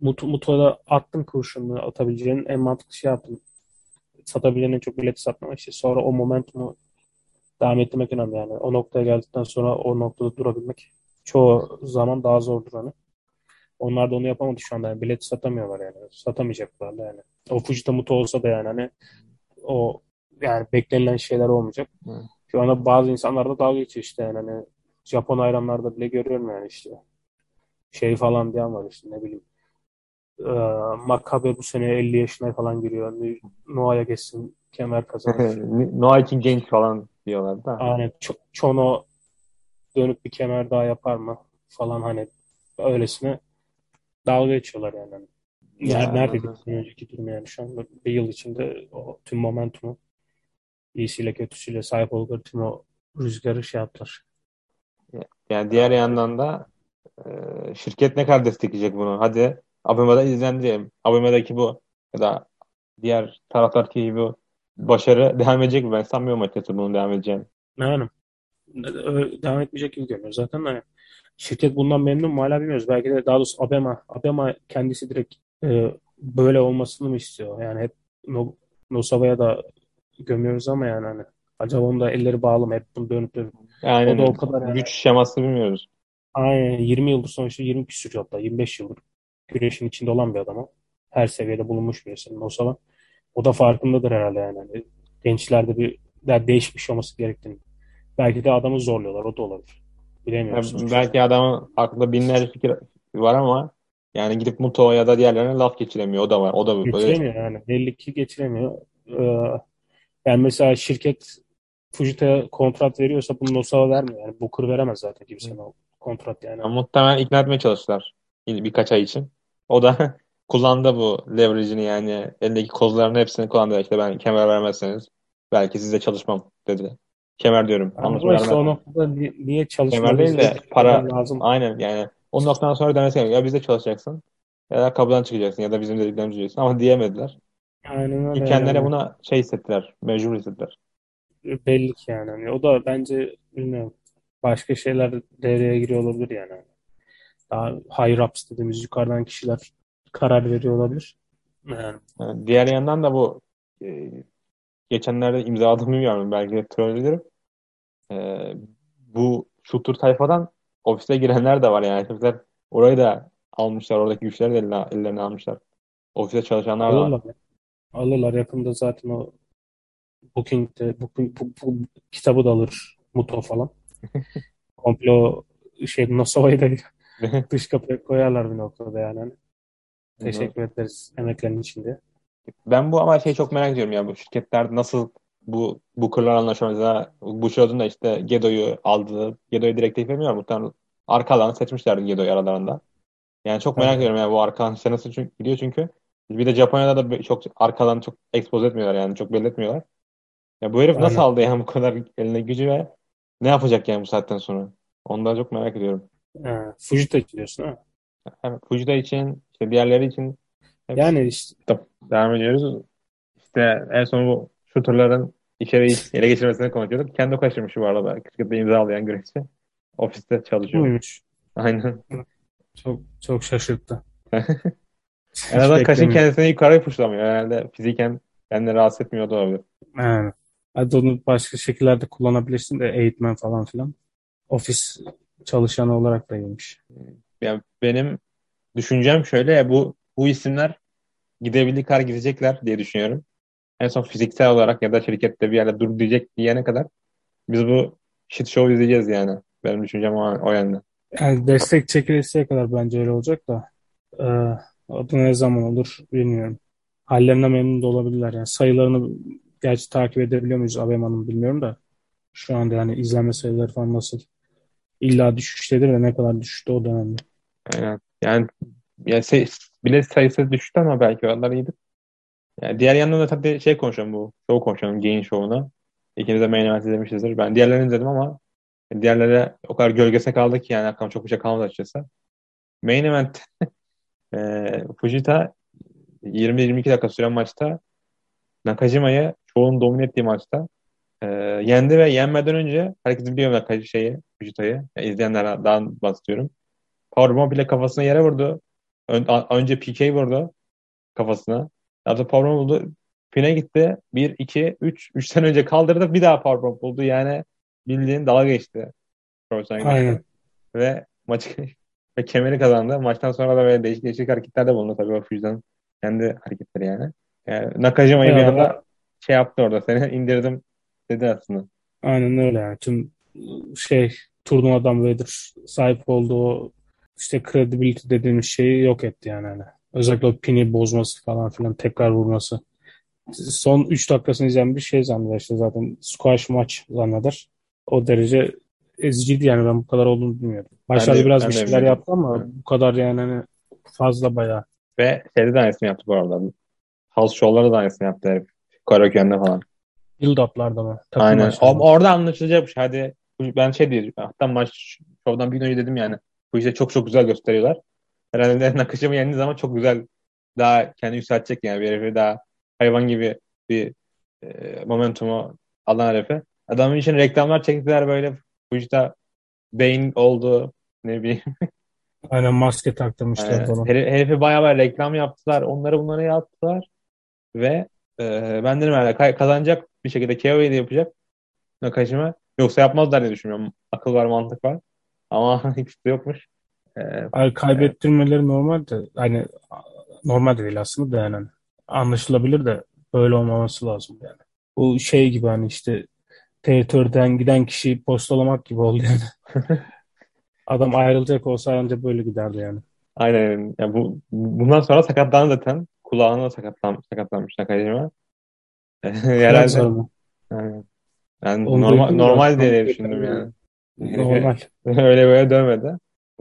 Muto, Muto'da attın kurşununu atabileceğin en mantıklı şey yaptın. Satabileceğin en çok bileti satmak işte. Sonra o momentumu devam ettirmek önemli yani. O noktaya geldikten sonra o noktada durabilmek çoğu zaman daha zordur hani. Onlar da onu yapamadı şu anda. Yani bilet satamıyorlar yani. Satamayacaklar da yani. O Fujita Muto olsa da yani hani o yani beklenilen şeyler olmayacak. Hı. Şu anda bazı insanlar da dalga geçiyor işte yani hani Japon hayranlarda bile görüyorum yani işte şey falan diyen var işte ne bileyim ee, Makabe bu sene 50 yaşına falan giriyor. Noah'ya geçsin kemer kazanır. Noah için genç falan diyorlar da. Yani Ç- Chono dönüp bir kemer daha yapar mı falan hani öylesine dalga geçiyorlar yani. Hani Ya, anladım. bir önceki durum yani şu anda bir yıl içinde o tüm momentumu iyisiyle kötüsüyle sahip oldukları tüm o rüzgarı şey yaptılar. Yani diğer yandan da e, şirket ne kadar destekleyecek bunu? Hadi Abima'da izleneceğim. Abima'daki bu ya da diğer taraftaki bu başarı devam edecek mi? Ben sanmıyorum açıkçası bunun devam edeceğini. Yani devam etmeyecek gibi görünüyor. Zaten hani şirket bundan memnun mu hala bilmiyoruz. Belki de daha doğrusu Abema, Abema kendisi direkt e, böyle olmasını mı istiyor? Yani hep no, Nosava'ya da gömüyoruz ama yani hani acaba onun da elleri bağlı mı? Hep bunu dönüp dönüp. O da o kadar yani. güç şeması bilmiyoruz. Aynen 20 yıldır sonuçta 20 küsur hatta 25 yıldır güreşin içinde olan bir adam o. Her seviyede bulunmuş birisi o zaman. O da farkındadır herhalde yani. Hani gençlerde bir daha değişmiş olması gerektiğini. Belki de adamı zorluyorlar. O da olabilir. Bilemiyoruz. Yani belki adamın aklında binlerce fikir var ama yani gidip Muto ya da diğerlerine laf geçiremiyor. O da var. O da böyle. Geçiremiyor yani. Belli ki geçiremiyor. Ee, yani mesela şirket Fujita'ya kontrat veriyorsa bunu Nosawa vermiyor. Yani Booker veremez zaten kimsenin o kontrat yani. Yani muhtemelen ikna etmeye çalıştılar birkaç ay için. O da kullandı bu leverage'ini yani elindeki kozların hepsini kullandı. İşte ben kemer vermezseniz belki sizle çalışmam dedi. Kemer diyorum. Ama işte o noktada niye çalışmamız Kemer değil de para lazım. Aynen yani o noktadan sonra demesi. Ya bizde çalışacaksın ya da kapıdan çıkacaksın ya da bizim dediklerimizi diyeceksin. Ama diyemediler. Aynen öyle. Kendilerine yani. buna şey hissettiler. Mecbur hissettiler. Belli ki yani. yani. O da bence bilmiyorum. Başka şeyler devreye giriyor olabilir yani. Daha high ups dediğimiz yukarıdan kişiler karar veriyor olabilir. Yani. yani diğer yandan da bu e, geçenlerde imzaladım bilmiyorum belki de troll ederim. E, bu shooter tayfadan ofise girenler de var yani. Herifler orayı da almışlar. Oradaki güçleri de eline, ellerine almışlar. Ofiste çalışanlar da var. Alırlar. Yakında zaten o Booking'de booking, bu, bu, kitabı da alır. Muto falan. Komplo şey Nosova'yı da dış kapıya koyarlar bir noktada yani. Hani teşekkür Hı-hı. ederiz emeklerinin içinde. Ben bu ama şey çok merak ediyorum ya bu şirketler nasıl bu bu kırlar anlaşmamızda bu da işte Gedo'yu aldı. Gedo'yu direkt teklif muhtemelen arka alanı seçmişlerdi Gedo'yu aralarında. Yani çok merak evet. ediyorum yani bu arka alan işte nasıl gidiyor çünkü. Bir de Japonya'da da çok arka alanı çok expose etmiyorlar yani çok belli etmiyorlar. Ya bu herif nasıl aldı yani bu kadar eline gücü ve ne yapacak yani bu saatten sonra? Ondan çok merak ediyorum. Ha, Fujita diyorsun ha? Fujita için, işte diğerleri için. Yani işte. Tamam, devam ediyoruz. İşte en son bu shooterların içeriği ele geçirmesini konuşuyorduk. Kendi kaçırmış bu arada. Kırkıt'ta imzalayan güreşçi. Ofiste çalışıyor. Buymuş. Aynen. Çok çok şaşırttı. en azından kaşın kendisini yukarı puşlamıyor. Herhalde fiziken kendini rahatsız etmiyor da olabilir. Evet. Hadi onu başka şekillerde kullanabilirsin de eğitmen falan filan. Ofis çalışanı olarak da iyiymiş. Yani benim düşüncem şöyle ya bu bu isimler gidebildiği kadar gidecekler diye düşünüyorum. En son fiziksel olarak ya da şirkette bir yerde dur diyecek diyene kadar biz bu shit show izleyeceğiz yani. Benim düşüncem o, o yönde. Yani destek çekilesiye kadar bence öyle olacak da e, adı ne zaman olur bilmiyorum. Hallerinden memnun da olabilirler. Yani sayılarını gerçi takip edebiliyor muyuz Abema'nın bilmiyorum da şu anda yani izlenme sayıları falan nasıl illa düşüştedir ve ne kadar düşüşte o dönemde. Aynen. Yani ya say, bilet sayısı düştü ama belki onlar iyidir. Yani diğer yandan da tabii şey konuşalım bu. Show konuşalım. Gain Show'una. İkimiz de main event izlemişizdir. Ben diğerlerini izledim ama diğerleri o kadar gölgesine kaldı ki yani aklıma çok bir şey kalmadı açıkçası. Main event e, Fujita 20-22 dakika süren maçta Nakajima'yı çoğunun domine ettiği maçta e, yendi ve yenmeden önce herkes biliyor Nakaji şeyi, Fujita'yı. Yani izleyenler daha bahsediyorum. Powerbomb ile kafasına yere vurdu. Ön, önce PK vurdu kafasına. Sonra powerbomb buldu. Pine gitti. 1, 2, 3. 3'ten önce kaldırdı. Bir daha powerbomb buldu. Yani bildiğin dalga geçti. Aynen. Ve maçı ve kemeri kazandı. Maçtan sonra da böyle değişik değişik hareketler de bulundu tabii o Fujita'nın kendi hareketleri yani. yani Nakajima'yı bir anda şey yaptı orada. Seni indirdim dedi aslında. Aynen öyle yani. Tüm şey turnuvadan Vader sahip olduğu işte credibility dediğimiz şeyi yok etti yani. yani. Özellikle o pini bozması falan filan tekrar vurması. Son 3 dakikasını izleyen bir şey zanneder işte zaten squash maç zanneder. O derece eziciydi yani ben bu kadar olduğunu bilmiyordum. Başlarda biraz bir şeyler yaptı ama Hı. bu kadar yani hani fazla bayağı. Ve şeyde de aynısını yaptı bu arada. House show'larda da aynısını yaptı herif. Karaoke'nde falan. Build-up'larda mı? Takım Aynen. O, orada anlaşılacakmış. Hadi ben şey diyeceğim. Hatta maç şovdan bir gün önce dedim yani. Bu işte çok çok güzel gösteriyorlar. Herhalde Nakashima yendiği zaman çok güzel daha kendi yükseltecek yani bir herifi daha hayvan gibi bir e, momentumu alan herifi. Adamın için reklamlar çektiler böyle Fujita Bane oldu ne bileyim. Aynen maske taktırmışlar Aynen. falan. Her, herifi bayağı bayağı reklam yaptılar. Onları bunları yaptılar. Ve e, ben dedim herhalde kazanacak bir şekilde KO'yu da yapacak Nakashima. Yoksa yapmazlar diye düşünüyorum. Akıl var, mantık var. Ama ikisi de yokmuş. Ee, Ay, kaybettirmeleri normal de hani normal de değil aslında da yani anlaşılabilir de böyle olmaması lazım yani. Bu şey gibi hani işte teritörden giden kişiyi postalamak gibi oldu yani. Adam ayrılacak olsa ancak böyle giderdi yani. aynen. Ya bu bundan sonra sakatlandı zaten. Kulağına sakatlan, sakatlanmış Nakajima. Herhalde zarı. yani, yani Onu normal, normal diye bir düşündüm yani. Normal. Öyle böyle dönmedi.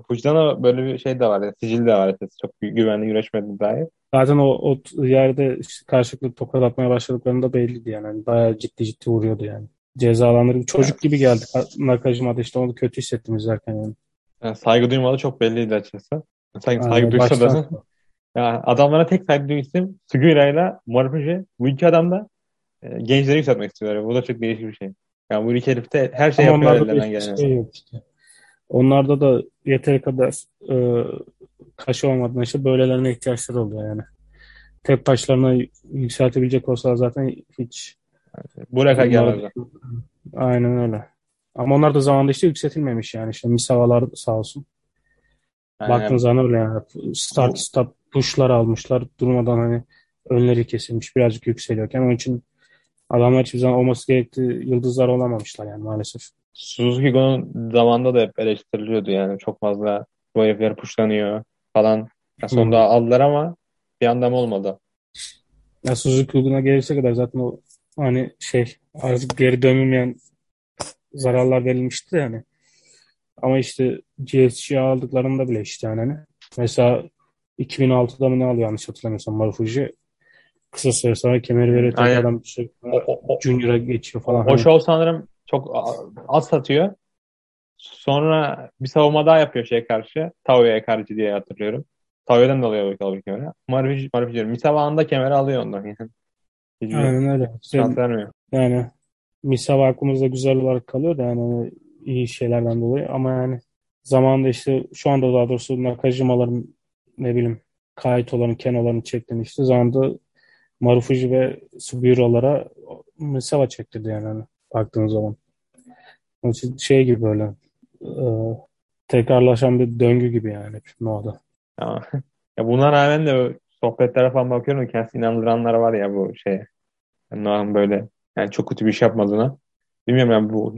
Fujita'da böyle bir şey de var. Yani, sicil de var. açıkçası. Çok gü- güvenli güreşmedi dair. Zaten o, o yerde işte karşılıklı tokat atmaya başladıklarında belliydi yani. Hani bayağı ciddi ciddi vuruyordu yani. Cezalandırıcı çocuk gibi geldi. Nakajima'da işte onu kötü hissettim izlerken yani. Yani saygı duymadı çok belliydi açıkçası. Sanki saygı Yani duysa da ya adamlara tek saygı duyduğu isim Sugiura ile Marufuji. Bu iki adam da e, gençleri yükseltmek istiyorlar. Bu da çok değişik bir şey. Yani bu iki herif de her şey ama yapıyor geleni. şey yok işte. Onlarda da yeteri kadar e, kaşı olmadığında işte böylelerine ihtiyaçları oluyor yani. Tek başlarına yükseltebilecek olsalar zaten hiç Buraya kadar gelmezler. aynen öyle. Ama onlar da zamanında işte yükseltilmemiş yani. İşte Misavalar sağ olsun. Baktığın Yani zaman öyle yani. Start stop push'lar almışlar. Durmadan hani önleri kesilmiş. Birazcık yükseliyorken. Onun için adamlar hiçbir zaman olması gerektiği yıldızlar olamamışlar yani maalesef. Suzuki Go'nun zamanında da hep eleştiriliyordu yani. Çok fazla bu herifler puşlanıyor falan. Ya sonunda Hı. aldılar ama bir anlam olmadı. Ya Suzuki Uğur'una gelirse kadar zaten o hani şey artık geri dönülmeyen zararlar verilmişti yani. Ama işte GSG aldıklarında bile işte yani hani mesela 2006'da mı ne alıyor yanlış hatırlamıyorsam Marufuji kısa süre sonra kemeri veriyor Aynen. tekrardan bir şey Junior'a geçiyor falan o hani. show sanırım çok az satıyor. Sonra bir savunma daha yapıyor şeye karşı. Tao'ya karşı diye hatırlıyorum. Tao'dan da alıyor bakalım kemeri. Marufuji, Marufuji diyorum. Misawa anında kemeri alıyor ondan yani. Hiçbir Aynen öyle. Şans vermiyor. yani Misawa aklımızda güzel olarak kalıyor da yani hani iyi şeylerden dolayı ama yani zamanında işte şu anda daha doğrusu Nakajima'ların ne bileyim Kaito'ların, Keno'ların çektiğini işte zamanında Marufuji ve Sugiura'lara Misawa çektirdi yani hani baktığın zaman. Onun için şey gibi böyle e, tekrarlaşan bir döngü gibi yani Noah'da. Ama, ya buna rağmen de sohbetlere falan bakıyorum. Kendisi inandıranlar var ya bu şeye. Yani Noah'ın böyle yani çok kötü bir iş yapmadığına. Bilmiyorum yani bu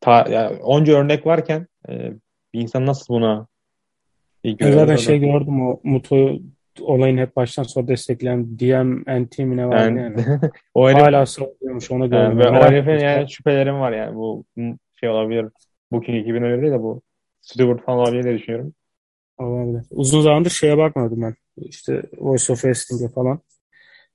ta, yani onca örnek varken e, bir insan nasıl buna ilk zaten şey gördüm o Muto olayın hep baştan sona destekleyen DM mi ne vardı Yani yani. o herif Hala savunuyormuş onu yani gördüm. ve o herifin yani şüphelerim var yani bu şey olabilir. Booking ekibinin öyle değil de bu Stewart falan olabilir diye düşünüyorum. Olabilir. Uzun zamandır şeye bakmadım ben. İşte Voice of Wrestling'e falan.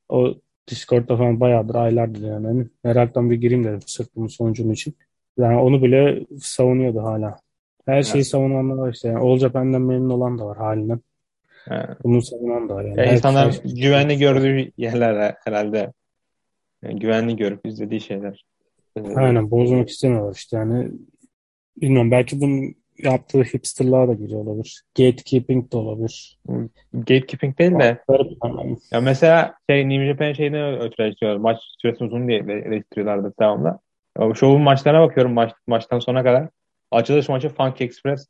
O Discord'da falan bayağıdır, aylardır yani. Hani meraktan bir gireyim dedim sırf bunun sonucunun için. Yani onu bile savunuyordu hala. Her şeyi Yani, savunanlar var işte. Yani Olca benden memnun olan da var halinden. Yani, Bunu savunan da yani. ya insanlar şey. güvenli gördüğü yerler herhalde. Yani güvenli görüp izlediği şeyler. Aynen bozmak istemiyorlar işte yani. Bilmiyorum belki bunun yaptığı hipsterlığa da giriyor olabilir. Gatekeeping de olabilir. gatekeeping değil de ya mesela şey New Japan şeyini ötürü eleştiriyorlar. Maç süresi uzun diye ele- eleştiriyorlardı devamlı. Şovun maçlarına bakıyorum maç, maçtan sona kadar. Açılış maçı Funk Express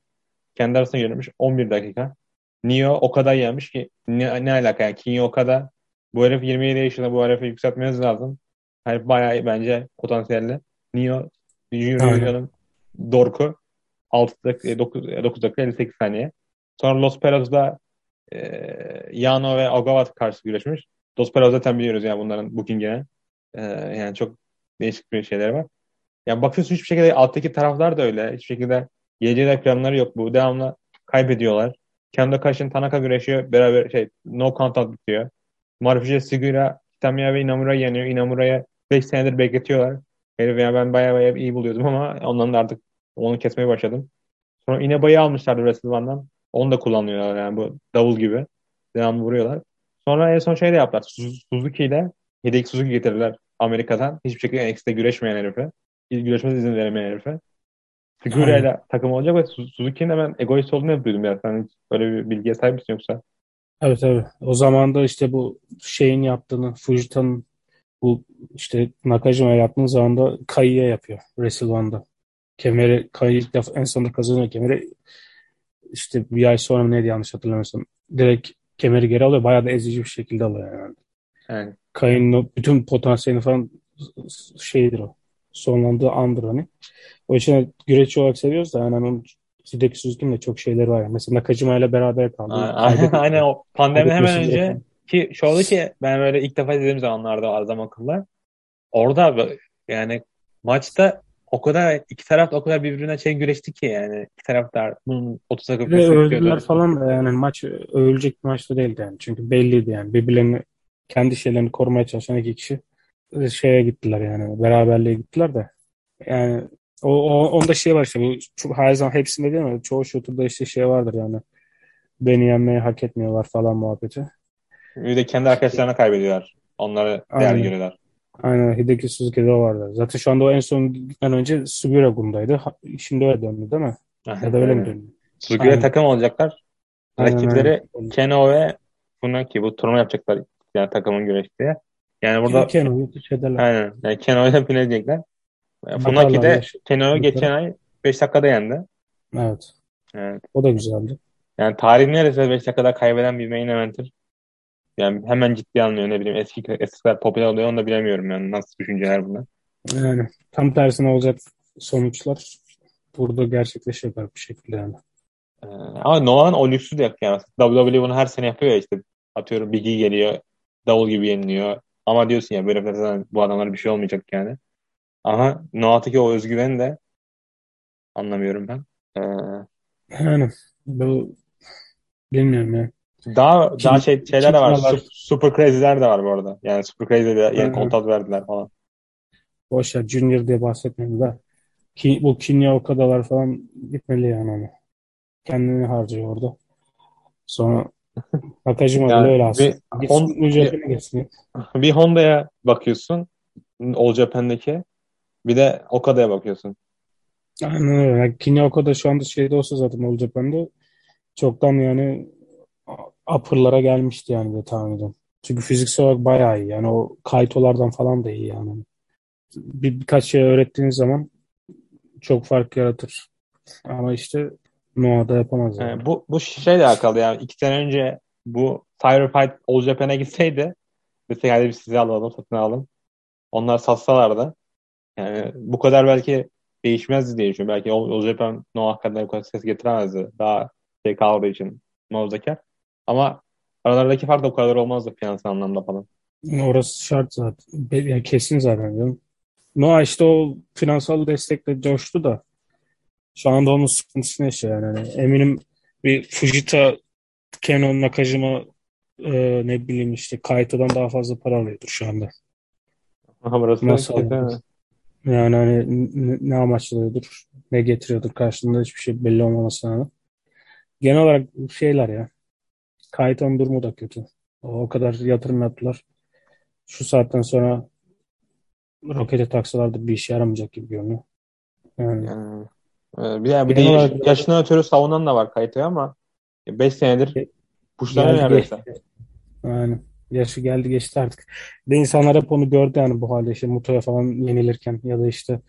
kendi arasında yönetmiş 11 dakika. Nio o kadar yemiş ki ne, ne alaka yani Kinyo o kadar bu herif 27 yaşında bu herifi yükseltmeniz lazım. Herif bayağı bence potansiyelli. Nio Junior Aynen. Division'ın Dorku 6 dakika, 9, 9 dakika 58 saniye. Sonra Los Peros'da e, Yano ve Ogawa karşı güreşmiş. Los Peros zaten biliyoruz yani bunların bookingine. E, yani çok değişik bir şeyler var. Yani bakıyorsun hiçbir şekilde alttaki taraflar da öyle. Hiçbir şekilde geleceğe planları yok. Bu devamlı kaybediyorlar. Kendo Kashin Tanaka güreşiyor. Beraber şey no contact bitiyor. Marufuji Sugiura Kitamiya ve Inamura yeniyor. Inamura'ya 5 senedir bekletiyorlar. Herif yani ben bayağı bayağı iyi buluyordum ama ondan da artık onu kesmeye başladım. Sonra Ineba'yı almışlardı Wrestle One'dan. Onu da kullanıyorlar yani bu davul gibi. Devamlı vuruyorlar. Sonra en son şey de yaptılar. Su- Suzuki ile Hideki Suzuki getirdiler Amerika'dan. Hiçbir şekilde NXT'de güreşmeyen herife. Güreşmez izin veremeyen herife. Aynen. ile takım olacak ve Su- Suzuki'nin de ben egoist olduğunu hep duydum ya. Sen hiç böyle bir bilgiye sahip misin yoksa? Evet evet. O zaman da işte bu şeyin yaptığını, Fujita'nın bu işte Nakajima yaptığın zaman da Kai'ye yapıyor Wrestle One'da. kemeri ilk defa en sonunda kazanıyor kemeri işte bir ay sonra neydi yanlış hatırlamıyorsam direkt kemeri geri alıyor. Bayağı da ezici bir şekilde alıyor yani. Yani. Kayın bütün potansiyelini falan şeydir o. Sonlandığı andır hani. O için güreşçi olarak seviyoruz da yani onun Hideki Suzuki'nin de çok şeyleri var. Mesela Nakajima ile beraber kaldı. Aynen, aynen o pandemiden hemen önce ki şovdu ki ben böyle ilk defa izlediğim zamanlarda adam akıllı. Orada yani maçta o kadar iki taraf o kadar birbirine şey güreşti ki yani iki taraftar bunun 30 dakika öldüler falan da yani maç övülecek bir maçta değildi yani. Çünkü belliydi yani birbirlerini kendi şeylerini korumaya çalışan iki kişi şeye gittiler yani beraberliğe gittiler de yani o, o onda şey var işte bu her zaman hepsinde değil mi? Çoğu şuturda işte şey vardır yani beni yenmeyi hak etmiyorlar falan muhabbeti. Bir de kendi arkadaşlarına kaybediyorlar. Onları değer görüyorlar. Aynen Hideki Suzuki'de o vardı. Zaten şu anda o en son gitmeden önce Sugura Gun'daydı. Şimdi öyle döndü değil mi? Ya da öyle mi döndü? Suzuki'de takım olacaklar. Rakipleri aynen. Keno ve Funaki. Bu turnuva yapacaklar yani takımın güreştiği. Yani burada Keno'yu Aynen. Yani Keno'yu finaleyecekler. Funaki de Keno'yu geçen ay 5 dakikada yendi. Evet. Evet. O da güzeldi. Yani tarihin neredeyse 5 dakikada kaybeden bir main event'tir. Yani hemen ciddi almıyor ne bileyim eski eskiler popüler oluyor onu da bilemiyorum yani nasıl düşünceler bunlar. Yani tam tersine olacak sonuçlar burada gerçekleşecek bir şekilde yani. Ee, ama Noah'ın o lüksü de yok yani. WWE bunu her sene yapıyor ya işte. Atıyorum Big E geliyor. Davul gibi yeniliyor. Ama diyorsun ya böyle zaten bu adamlara bir şey olmayacak yani. Ama Noah'taki o özgüven de anlamıyorum ben. Ee, yani bu bilmiyorum ya. Daha kim, daha şey şeyler de var. Super, super Crazy'ler de var bu arada. Yani Super Crazy'de yeni yani kontrat verdiler falan. Boş ya Junior diye bahsetmeyin da. Ki, bu Kinya Okada'lar falan gitmeli yani onu. Kendini harcıyor orada. Sonra Nakajima yani öyle aslında. Bir, Gitsin, bir, bir Honda'ya bakıyorsun. All Japan'daki. Bir de Okada'ya bakıyorsun. Aynen öyle. Yani Kinya Okada şu anda şeyde olsa zaten All Japan'da çoktan yani upper'lara gelmişti yani diye tahmin ediyorum. Çünkü fiziksel olarak bayağı iyi. Yani o kaytolardan falan da iyi yani. Bir, birkaç şey öğrettiğiniz zaman çok fark yaratır. Ama işte Noah'da yapamaz yani. yani. bu, bu şeyle alakalı yani. iki sene önce bu Firefight All Japan'a gitseydi desek hadi biz sizi alalım, satın alalım. Onlar satsalardı. Yani bu kadar belki değişmezdi diye düşünüyorum. Belki Japan Noah kadar bu kadar ses getiremezdi. Daha şey kaldığı için muhafazakar. Ama aralardaki fark da o kadar olmazdı finansal anlamda falan. Orası şart zaten. Yani kesin zaten canım. Noah işte o finansal destekle coştu da şu anda onun sıkıntısı ne şey yani. yani eminim bir Fujita, Canon, Nakajima e, ne bileyim işte Kaito'dan daha fazla para alıyordur şu anda. Aha, burası Nasıl Yani hani ne, amaçlıyordur, ne getiriyordur karşılığında hiçbir şey belli olmamasına rağmen. Genel olarak şeyler ya. Kayıtın durumu da kötü. O kadar yatırım yaptılar. Şu saatten sonra rokete taksalar da bir işe yaramayacak gibi görünüyor. Yani, yani e, bir, yani bir de yaş, yaşından ötürü savunan da var Kayıt'a ama 5 senedir puşlanıyor neredeyse. Yani yaşı geldi geçti artık. De insanlar hep onu gördü yani bu halde işte Muto'ya falan yenilirken ya da işte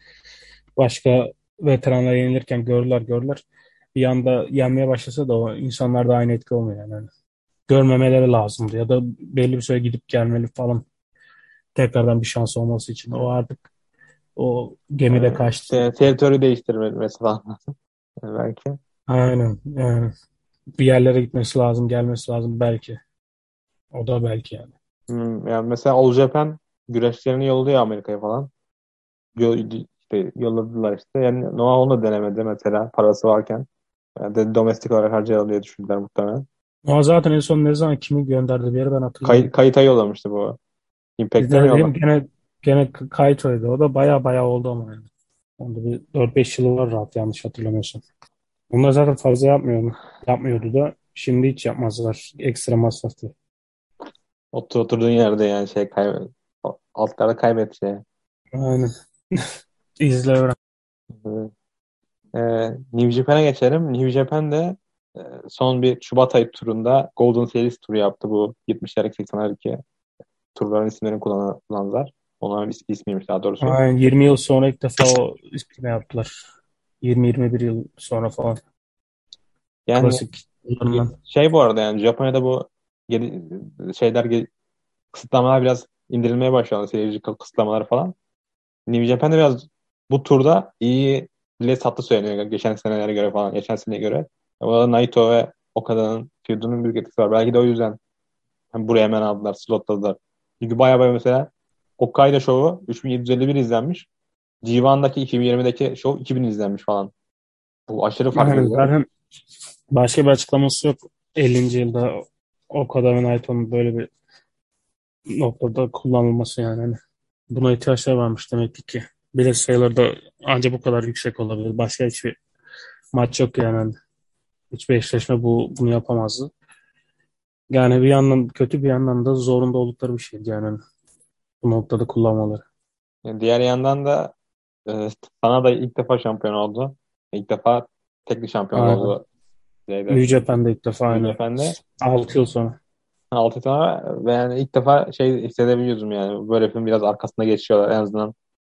başka veteranlar yenilirken gördüler gördüler. Bir anda yenmeye başlasa da o insanlarda aynı etki olmuyor yani görmemeleri lazımdı ya da belli bir süre gidip gelmeli falan tekrardan bir şans olması için. O artık o gemide evet, kaçtı. Te- teritörü değiştirmesi falan belki. Aynen. Yani bir yerlere gitmesi lazım, gelmesi lazım belki. O da belki yani. Hmm, yani mesela All Japan güreşlerini yolluyor Amerika'ya falan. işte yolladılar işte. Yani Noah onu da denemedi mesela parası varken. Yani de domestik olarak harcayalım diye düşündüler muhtemelen. Ama zaten en son ne zaman kimi gönderdi bir yere ben hatırlamıyorum. Kay, Kayıt'a yollamıştı bu. Impact'e mi yollamıştı? Gene, gene Kayto'ydu. O da baya baya oldu ama yani. Onda bir 4-5 yılı var rahat yanlış hatırlamıyorsam. Bunlar zaten fazla yapmıyor. Yapmıyordu da şimdi hiç yapmazlar. Ekstra masraf diye. Otur, oturduğun yerde yani şey kaybet. Altlarda kaybet şey. Aynen. İzle öğren. Ee, New Japan'a geçelim. New Japan de ee, son bir Şubat ayı turunda Golden Series turu yaptı bu 70'ler 80'ler turların isimlerini kullananlar. Onların is- ismiymiş daha doğrusu. Aynen 20 yıl sonra ilk defa o ismini yaptılar. 20-21 yıl sonra falan. Yani Klasik şey bu arada yani Japonya'da bu geri, şeyler kısıtlamalar biraz indirilmeye başladı. Seyirci kısıtlamalar falan. New Japan'da biraz bu turda iyi bilet sattı söyleniyor geçen senelere göre falan. Geçen seneye göre. O da Naito ve Okada'nın feudunun büyük etkisi var. Belki de o yüzden hem buraya hemen aldılar, slotladılar. Çünkü baya baya mesela Hokkaido şovu 3751 izlenmiş. G1'daki 2020'deki şov 2000 izlenmiş falan. Bu aşırı fark Yani başka bir açıklaması yok. 50. yılda o kadar Naito'nun böyle bir noktada kullanılması yani. Hani buna ihtiyaçlar varmış demek ki. Bilet sayıları da ancak bu kadar yüksek olabilir. Başka hiçbir maç yok yani. Hani Hiçbir eşleşme bu bunu yapamazdı. Yani bir yandan kötü bir yandan da zorunda oldukları bir şeydi yani bu noktada kullanmaları. Yani diğer yandan da e, Sanada ilk defa şampiyon oldu. İlk defa tekli şampiyon Aynen. oldu. Şeyde, New Japan'da ilk defa New aynı. Japan'de. 6 yıl sonra. 6 sonra ve yani ilk defa şey hissedebiliyordum yani. Böyle film biraz arkasında geçiyorlar en azından.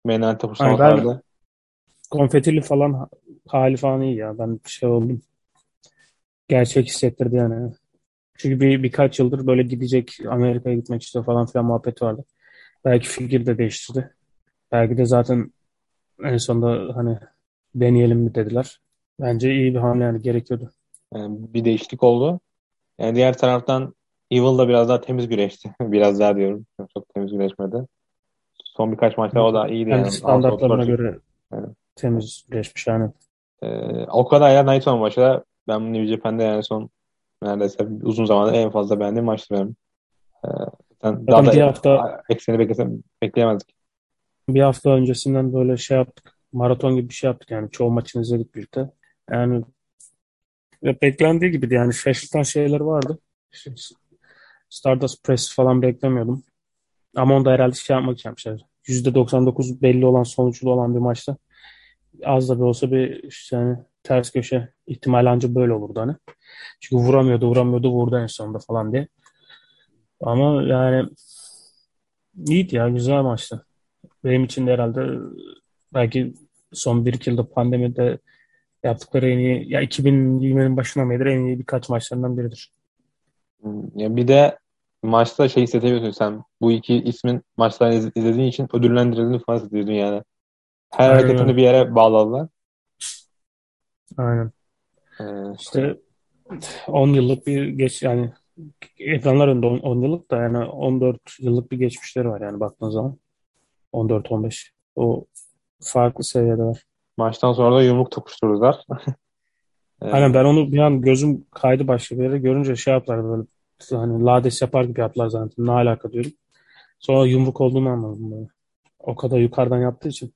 Main event'e Aynen, puslamalarda. Konfetili falan hali falan iyi ya. Ben şey oldum. Gerçek hissettirdi yani. Çünkü bir birkaç yıldır böyle gidecek Amerika'ya gitmek istiyor falan filan muhabbet vardı. Belki fikir de değiştirdi. Belki de zaten en sonunda hani deneyelim mi dediler. Bence iyi bir hamle yani gerekiyordu. Yani bir değişiklik oldu. Yani diğer taraftan Evil da biraz daha temiz güreşti. biraz daha diyorum. Çok temiz güreşmedi. Son birkaç maçta o da iyiydi Kendi yani. standartlarına göre Evet. temiz geçmiş yani. Ee, Okada ile Naito maçı da ben New Japan'da yani son neredeyse uzun zamandır en fazla beğendiğim maçtı benim. Ee, zaten daha Zaten bir da hafta ekseni beklesem, bekleyemezdik. bir hafta öncesinden böyle şey yaptık. Maraton gibi bir şey yaptık yani. Çoğu maçını izledik birlikte. Yani beklendiği gibiydi yani. Şaşırtan şeyler vardı. Stardust Press falan beklemiyordum. Ama onu da herhalde şey yapmak yapmışlar. %99 belli olan sonuçlu olan bir maçta az da bir olsa bir yani ters köşe ihtimali anca böyle olurdu hani. Çünkü vuramıyordu vuramıyordu vurdu en sonunda falan diye. Ama yani iyiydi ya güzel maçtı. Benim için de herhalde belki son bir iki yılda pandemide yaptıkları en iyi ya 2020'nin başına beri en iyi birkaç maçlarından biridir. Ya bir de maçta şey hissedebiliyorsun sen. Bu iki ismin maçlarını iz- izlediğin için ödüllendirildiğini falan hissediyorsun yani. Her Aynen hareketini bir yere bağladılar. Aynen. Ee, İşte 10 yıllık bir geç yani ekranlar önünde 10, 10 yıllık da yani 14 yıllık bir geçmişleri var yani baktığın zaman. 14-15. O farklı seviyedeler. Maçtan sonra da yumruk tokuşturdular. Ee, Aynen ben onu bir an gözüm kaydı başka bir yere görünce şey yaptılar böyle hani lades yapar gibi yaptılar zannettim. Ne alaka diyorum. Sonra yumruk olduğunu anladım böyle. O kadar yukarıdan yaptığı için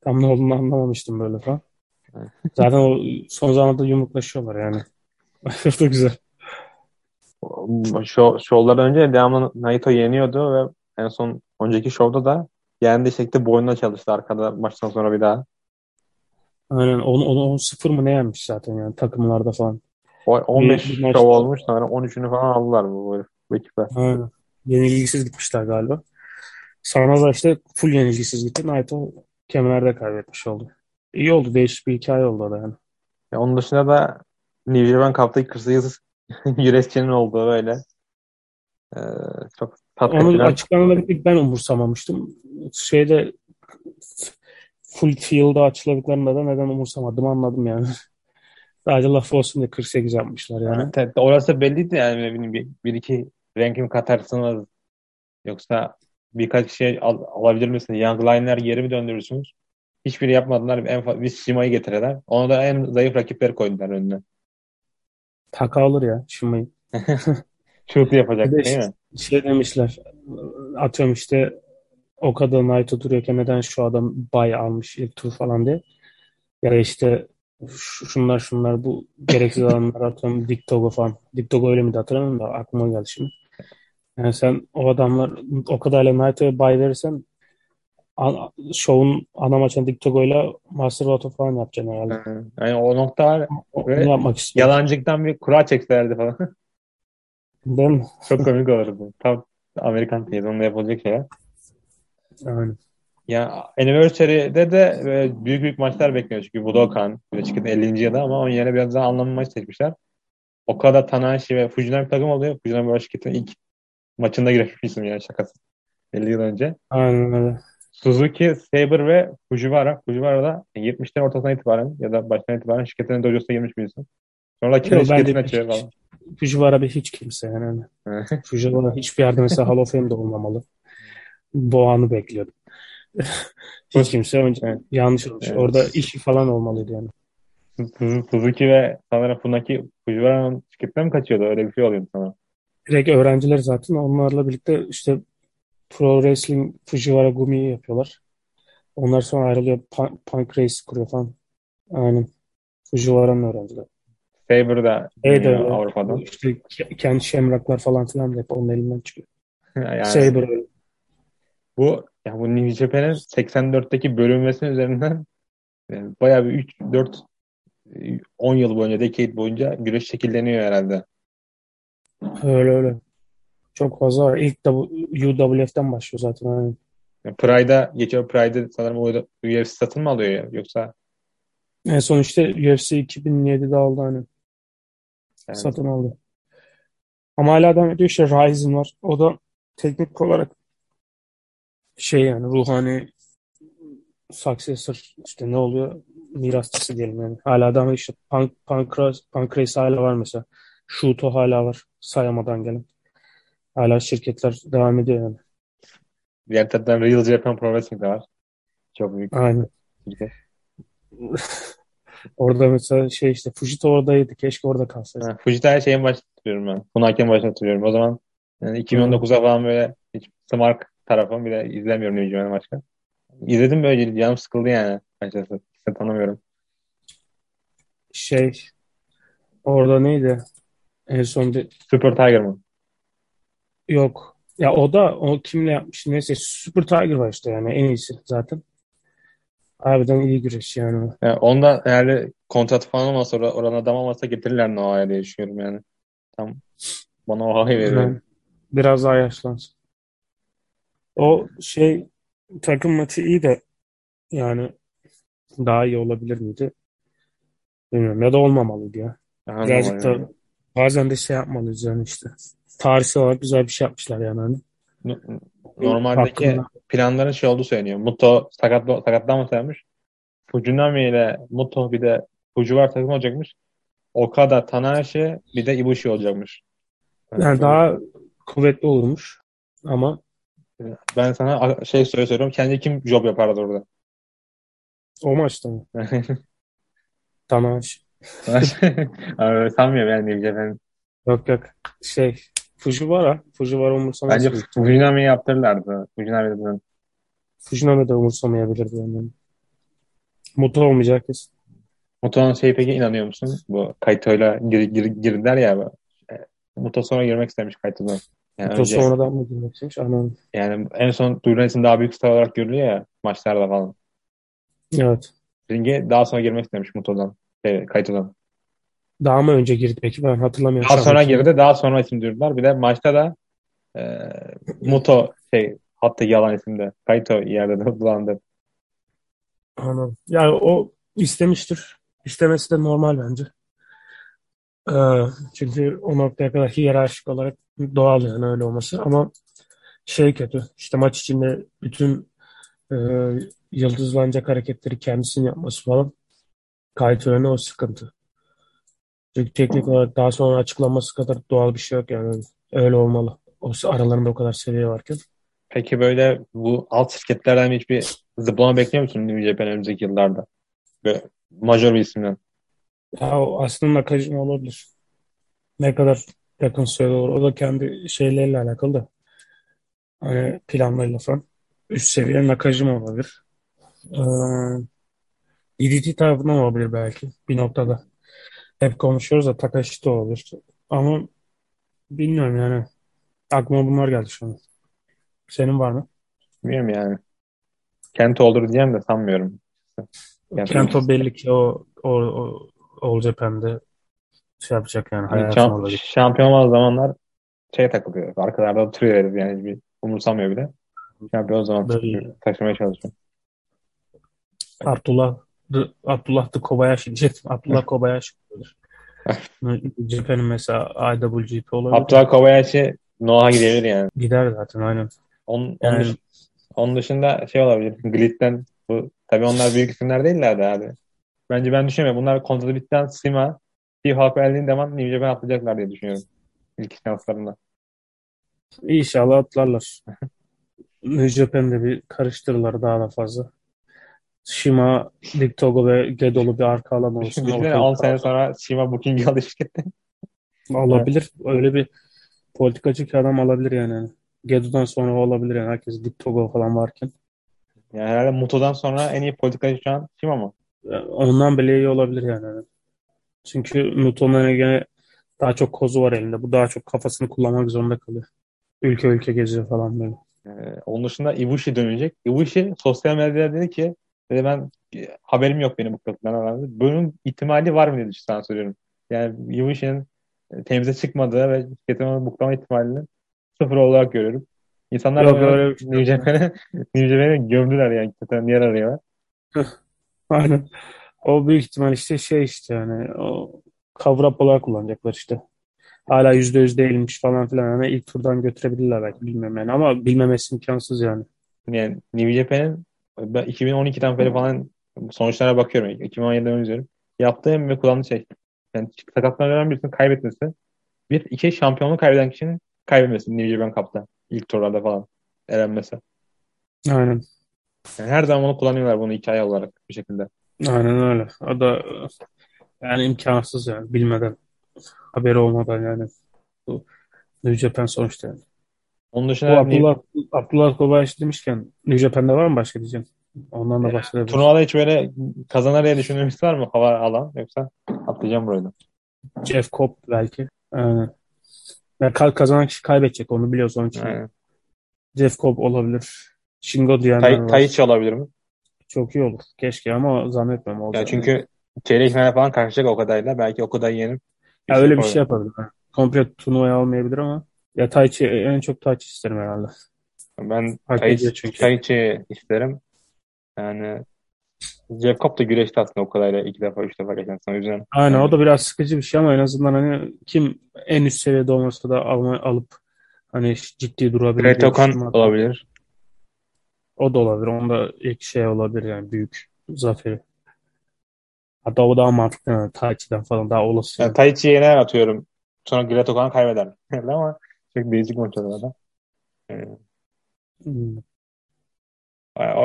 tam ne olduğunu anlamamıştım böyle falan. Zaten o son zamanlarda yumruklaşıyorlar yani. Çok da güzel. Şov, şovlardan önce devamlı Naito yeniyordu ve en son önceki şovda da yendiği şekilde boynuna çalıştı arkada maçtan sonra bir daha. Aynen onu, onu 10-0 mı ne yenmiş zaten yani takımlarda falan. O Bir, 15 bir şov maçta olmuş sonra 13'ünü falan aldılar bu, bu, bu ekipler. aynen. Yenilgisiz gitmişler galiba. Da işte full yenilgisiz gitti. Naito kemerlerde kaybetmiş oldu. İyi oldu. Değişik bir hikaye oldu da yani. Ya onun dışında da New Japan Cup'ta 48 güreşçinin olduğu böyle ee, çok tatlı açıklamaları ilk ben umursamamıştım. Şeyde full field'a açıkladıklarında da neden umursamadım anladım yani. Sadece laf olsun diye 48 yapmışlar yani. Evet, orası belliydi yani bileyim, bir, bir iki ranking katarsınız yoksa birkaç şey al, alabilir misiniz? Young Liner geri mi döndürürsünüz? Hiçbiri yapmadılar. En bir Shima'yı getirdiler. Onu da en zayıf rakipleri koydular önüne. Taka alır ya Şimayı. Şutu yapacak de değil mi? şey demişler. Atıyorum işte o kadar Naito duruyorken neden şu adam bay almış ilk tur falan diye. Ya işte şu- şunlar şunlar bu gereksiz adamlar atıyorum Dick Togo falan. Dick Togo öyle miydi hatırlamıyorum da aklıma geldi şimdi. Yani sen o adamlar o kadarıyla Naito'ya bay verirsen an- şovun ana maçını Dick Togo'yla Master Vato falan yapacaksın herhalde. Yani o nokta var. O- Onu Ve yapmak istiyorum. yalancıktan bir kura çekselerdi falan. Değil mi? Çok komik olurdu. Tam Amerikan televizyonunda yapılacak şeyler. Yani. Ya Anniversary'de de böyle büyük büyük maçlar bekliyor çünkü Budokan çıktı 50. yılda ama onun yerine biraz daha anlamlı maç seçmişler. O kadar Tanahashi ve Fujinami takım oluyor. Fujinami böyle şirketin ilk maçında girmiş isim yani şakası. 50 yıl önce. Aynen öyle. Suzuki, Saber ve Fujiwara. Fujiwara da 70'lerin ortasından itibaren ya da baştan itibaren şirketin dojosuna girmiş bir isim. Sonra kendi Yok, şirketini açıyor falan. Fujiwara bir hiç kimse yani. Fujiwara hiçbir yerde mesela Hall of Fame'de olmamalı. Bu anı bekliyordum. hiç kimse önce yanlış olmuş. Evet. Orada işi falan olmalıydı yani. Suzu- Suzuki ve sanırım Funaki Fujiwara'nın şirketinden mi kaçıyordu? Öyle bir şey oluyordu sana. Direkt öğrenciler zaten onlarla birlikte işte Pro Wrestling Fujiwara Gumi'yi yapıyorlar. Onlar sonra ayrılıyor. Punk, Punk Race kuruyor falan. Aynen. Fujiwara'nın öğrencileri. Saber da Evet. Avrupa'dan. İşte ke- kendi şemraklar falan filan da hep onun elinden çıkıyor. Yani Saber öyle. Bu ya bu New Japan'in 84'teki bölünmesinin üzerinden yani bayağı bir 3 4 10 yıl boyunca, decade boyunca güreş şekilleniyor herhalde. Öyle öyle. Çok fazla var. İlk UWF'den başlıyor zaten. Yani Pride'a geçiyor. Pride'ı sanırım UFC satın mı alıyor ya? Yoksa En son işte UFC 2007'de aldı hani. yani Satın aldı. Ama hala devam ediyor işte Ryzen var. O da teknik olarak şey yani ruhani successor işte ne oluyor mirasçısı diyelim yani. Hala da işte Punk, Pancras, Pancrase hala var mesela. Shuto hala var sayamadan gelen. Hala şirketler devam ediyor yani. diğer taraftan Real Japan Pro Wrestling de var. Çok büyük Aynen. Orada mesela şey işte Fujita oradaydı. Keşke orada kalsaydı. Ha, Fujita'ya şeyin başında tutuyorum ben. Funaki'nin başında tutuyorum. O zaman yani 2019'a falan böyle hiç Smart tarafım bir de izlemiyorum New başka. İzledim böyle canım sıkıldı yani açıkçası. Hiç tanımıyorum. Şey orada neydi? En son bir Super Tiger mı? yok. Ya o da o kimle yapmış? Neyse Super Tiger var işte yani en iyisi zaten. Harbiden iyi güreş yani. Yani onda eğer kontrat falan olmasa or oranın adam olmasa getirirler Noah'ya diye düşünüyorum yani. Tam bana o havayı veriyor. Yani biraz daha yaşlansın. O şey takım maçı iyi de yani daha iyi olabilir miydi? Bilmiyorum. Ya da olmamalıydı ya. Aha, Birazcık normal yani. da bazen de şey yapmalıyız yani işte. Tarihsel olarak güzel bir şey yapmışlar yani. Hani. No- Normaldeki Hakkında. planların şey olduğu söyleniyor. Muto sakat sakatlanmasaymış. Fujinami ile Muto bir de Fujiwara takım olacakmış. Okada, Tanahashi bir de Ibushi olacakmış. Yani daha kuvvetli olurmuş. Ama Ben sana şey soru soruyorum. Kendi kim job yapardı orada? o maçta mı? Tanahashi. Abi, Sanmıyorum yani diyeceğim. Ben, Yok yok. Şey Fujiwara. Fujiwara umursamaz. bence büyük. Fujinami'yi yaptırırlardı. Fujinami'den. Fujinami de umursamayabilirdi yani. Mutlu olmayacak kesin. Muto'nun şey peki inanıyor musun? Bu Kaito'yla gir, gir, girdiler ya. bu. E, Muto sonra girmek istemiş Kaito'dan. Yani Mutlu önce, sonradan mı girmek istemiş? Anladım. yani en son duyulan isim daha büyük star olarak görülüyor ya maçlarda falan. Evet. Ringe daha sonra girmek istemiş Muto'dan. Şey, Kaito'dan. Daha mı önce girdi peki? Ben hatırlamıyorum. Daha sonra girdi. Daha sonra isim duyurdular. Bir de maçta da e, Muto şey hatta yalan isimde. Kaito yerde de dolandı. Anladım. Yani o istemiştir. İstemesi de normal bence. Ee, çünkü o noktaya kadar hiyerarşik olarak doğal yani öyle olması. Ama şey kötü. İşte maç içinde bütün e, yıldızlanacak hareketleri kendisinin yapması falan. Kayıt o sıkıntı. Çünkü teknik olarak daha sonra açıklanması kadar doğal bir şey yok yani. Öyle olmalı. O aralarında o kadar seviye varken. Peki böyle bu alt şirketlerden hiçbir zıplama bekliyor musun New Japan önümüzdeki yıllarda? Böyle major bir isimden. Ya o aslında Nakajima olabilir. Ne kadar yakın süre olur. O da kendi şeyleriyle alakalı da. Hani planlarıyla falan. Üst seviye Nakajima olabilir. Ee, DDT tarafından olabilir belki bir noktada. Hep konuşuyoruz da Takashi de olabilir. Ama bilmiyorum yani. Aklıma bunlar geldi şu an. Senin var mı? Bilmiyorum yani. Kento olur diyeceğim de sanmıyorum. Yani- Kento belli ki o, o, o Japan'de şey yapacak yani Yani şamp- şampiyon olan zamanlar şey takılıyor. Arkalarda oturuyor herif yani hiçbir umursamıyor bile. Şampiyon zaman Böyle. taşımaya çalışıyorum. Abdullah Abdullah da Kobayashi diyecektim. Abdullah Kobayashi olabilir. Cephenin mesela IWGP olabilir. Abdullah Kobayashi Noah'a gidebilir yani. Gider zaten aynen. Onun, Yani- onun, dış- onun dışında şey olabilir. Glit'ten bu tabii onlar büyük isimler değiller de abi. Bence ben düşünmüyorum. Bunlar kontratı bitten Sima Steve Hulk verdiğin zaman New Japan atlayacaklar diye düşünüyorum. İlk şanslarında. İnşallah atlarlar. New Japan'de bir karıştırırlar daha da fazla. Shima, Dick Togo ve Gedol'u bir arka alan olsun. Düşünsene Ortalık 10 sene sonra Shima Booking'i aldı şirkette. Olabilir. Öyle bir politikacı ki adam alabilir yani. Gedo'dan sonra olabilir yani. Herkes Dick Togo falan varken. Yani herhalde Muto'dan sonra en iyi politikacı şu an Shima mı? Ondan bile iyi olabilir yani. Çünkü Muto'nun gene daha çok kozu var elinde. Bu daha çok kafasını kullanmak zorunda kalıyor. Ülke ülke geziyor falan böyle. Ee, onun dışında Ibushi dönecek. Ibushi sosyal medyada dedi ki dedi ben e, haberim yok benim bu kılıklardan herhalde. Bunun ihtimali var mı dedi sana soruyorum. Yani Ibushi'nin e, temize çıkmadığı ve şirketin onu buklama ihtimalini sıfır olarak görüyorum. İnsanlar Yok, onu öyle bir şey New Japan'e gömdüler yani. Yer arıyorlar. Aynen. O büyük ihtimal işte şey işte yani o cover up olarak kullanacaklar işte. Hala yüzde yüz değilmiş falan filan. Yani ilk turdan götürebilirler belki bilmiyorum yani. Ama bilmemesi imkansız yani. Yani New Japan'in ben 2012'den beri falan sonuçlara bakıyorum. 2017'den izliyorum. Yaptığı ve kullandığı şey. Yani sakatlanan birisinin kaybetmesi. Bir, iki şampiyonluğu kaybeden kişinin kaybetmesi New Japan Cup'ta. ilk turlarda falan. Elenmesi. Aynen. Yani her zaman onu kullanıyorlar bunu hikaye olarak bir şekilde. Aynen öyle. O da yani imkansız yani. Bilmeden. Haberi olmadan yani. Bu New Japan sonuçta yani. Onun Bu dışında New- Abdullah, Abdullah Kobayashi demişken New Japan'da var mı başka diyeceğim? Ondan da bahsedebiliriz. turnuvada hiç böyle kazanır diye düşündüğünüz var mı hava alan yoksa atlayacağım burayı da. Jeff Cobb belki. Aynen. Ya ka- kazanan kişi kaybedecek onu biliyoruz onun için. Yani. Jeff Cobb olabilir. Shingo diyenler Tai, var. Taichi olabilir mi? Çok iyi olur. Keşke ama zannetmem olacak. Ya çünkü çeyrek finale falan karşılayacak Okada'yla. Belki Okada'yı yenip Ya öyle bir şey yapabilir. Komple turnuvaya almayabilir ama ya Taichi en çok Taichi isterim herhalde. Ben Taichi. Taichi isterim. Yani Jeff Cobb da güreşti aslında Okada'yla iki defa, üç defa geçen sene. O yüzden Aynen yani o da biraz sıkıcı bir şey ama en azından hani kim en üst seviyede olmasa da alma, alıp hani ciddi durabilir diye Okan olabilir. O da olabilir. Onda ilk şey olabilir yani büyük zaferi. Hatta o daha mantıklı yani Taichi'den falan daha olası. Yani Taichi'ye yener atıyorum. Sonra Great Okan kaybeder. Ama çok değişik maç olur adam. Hmm.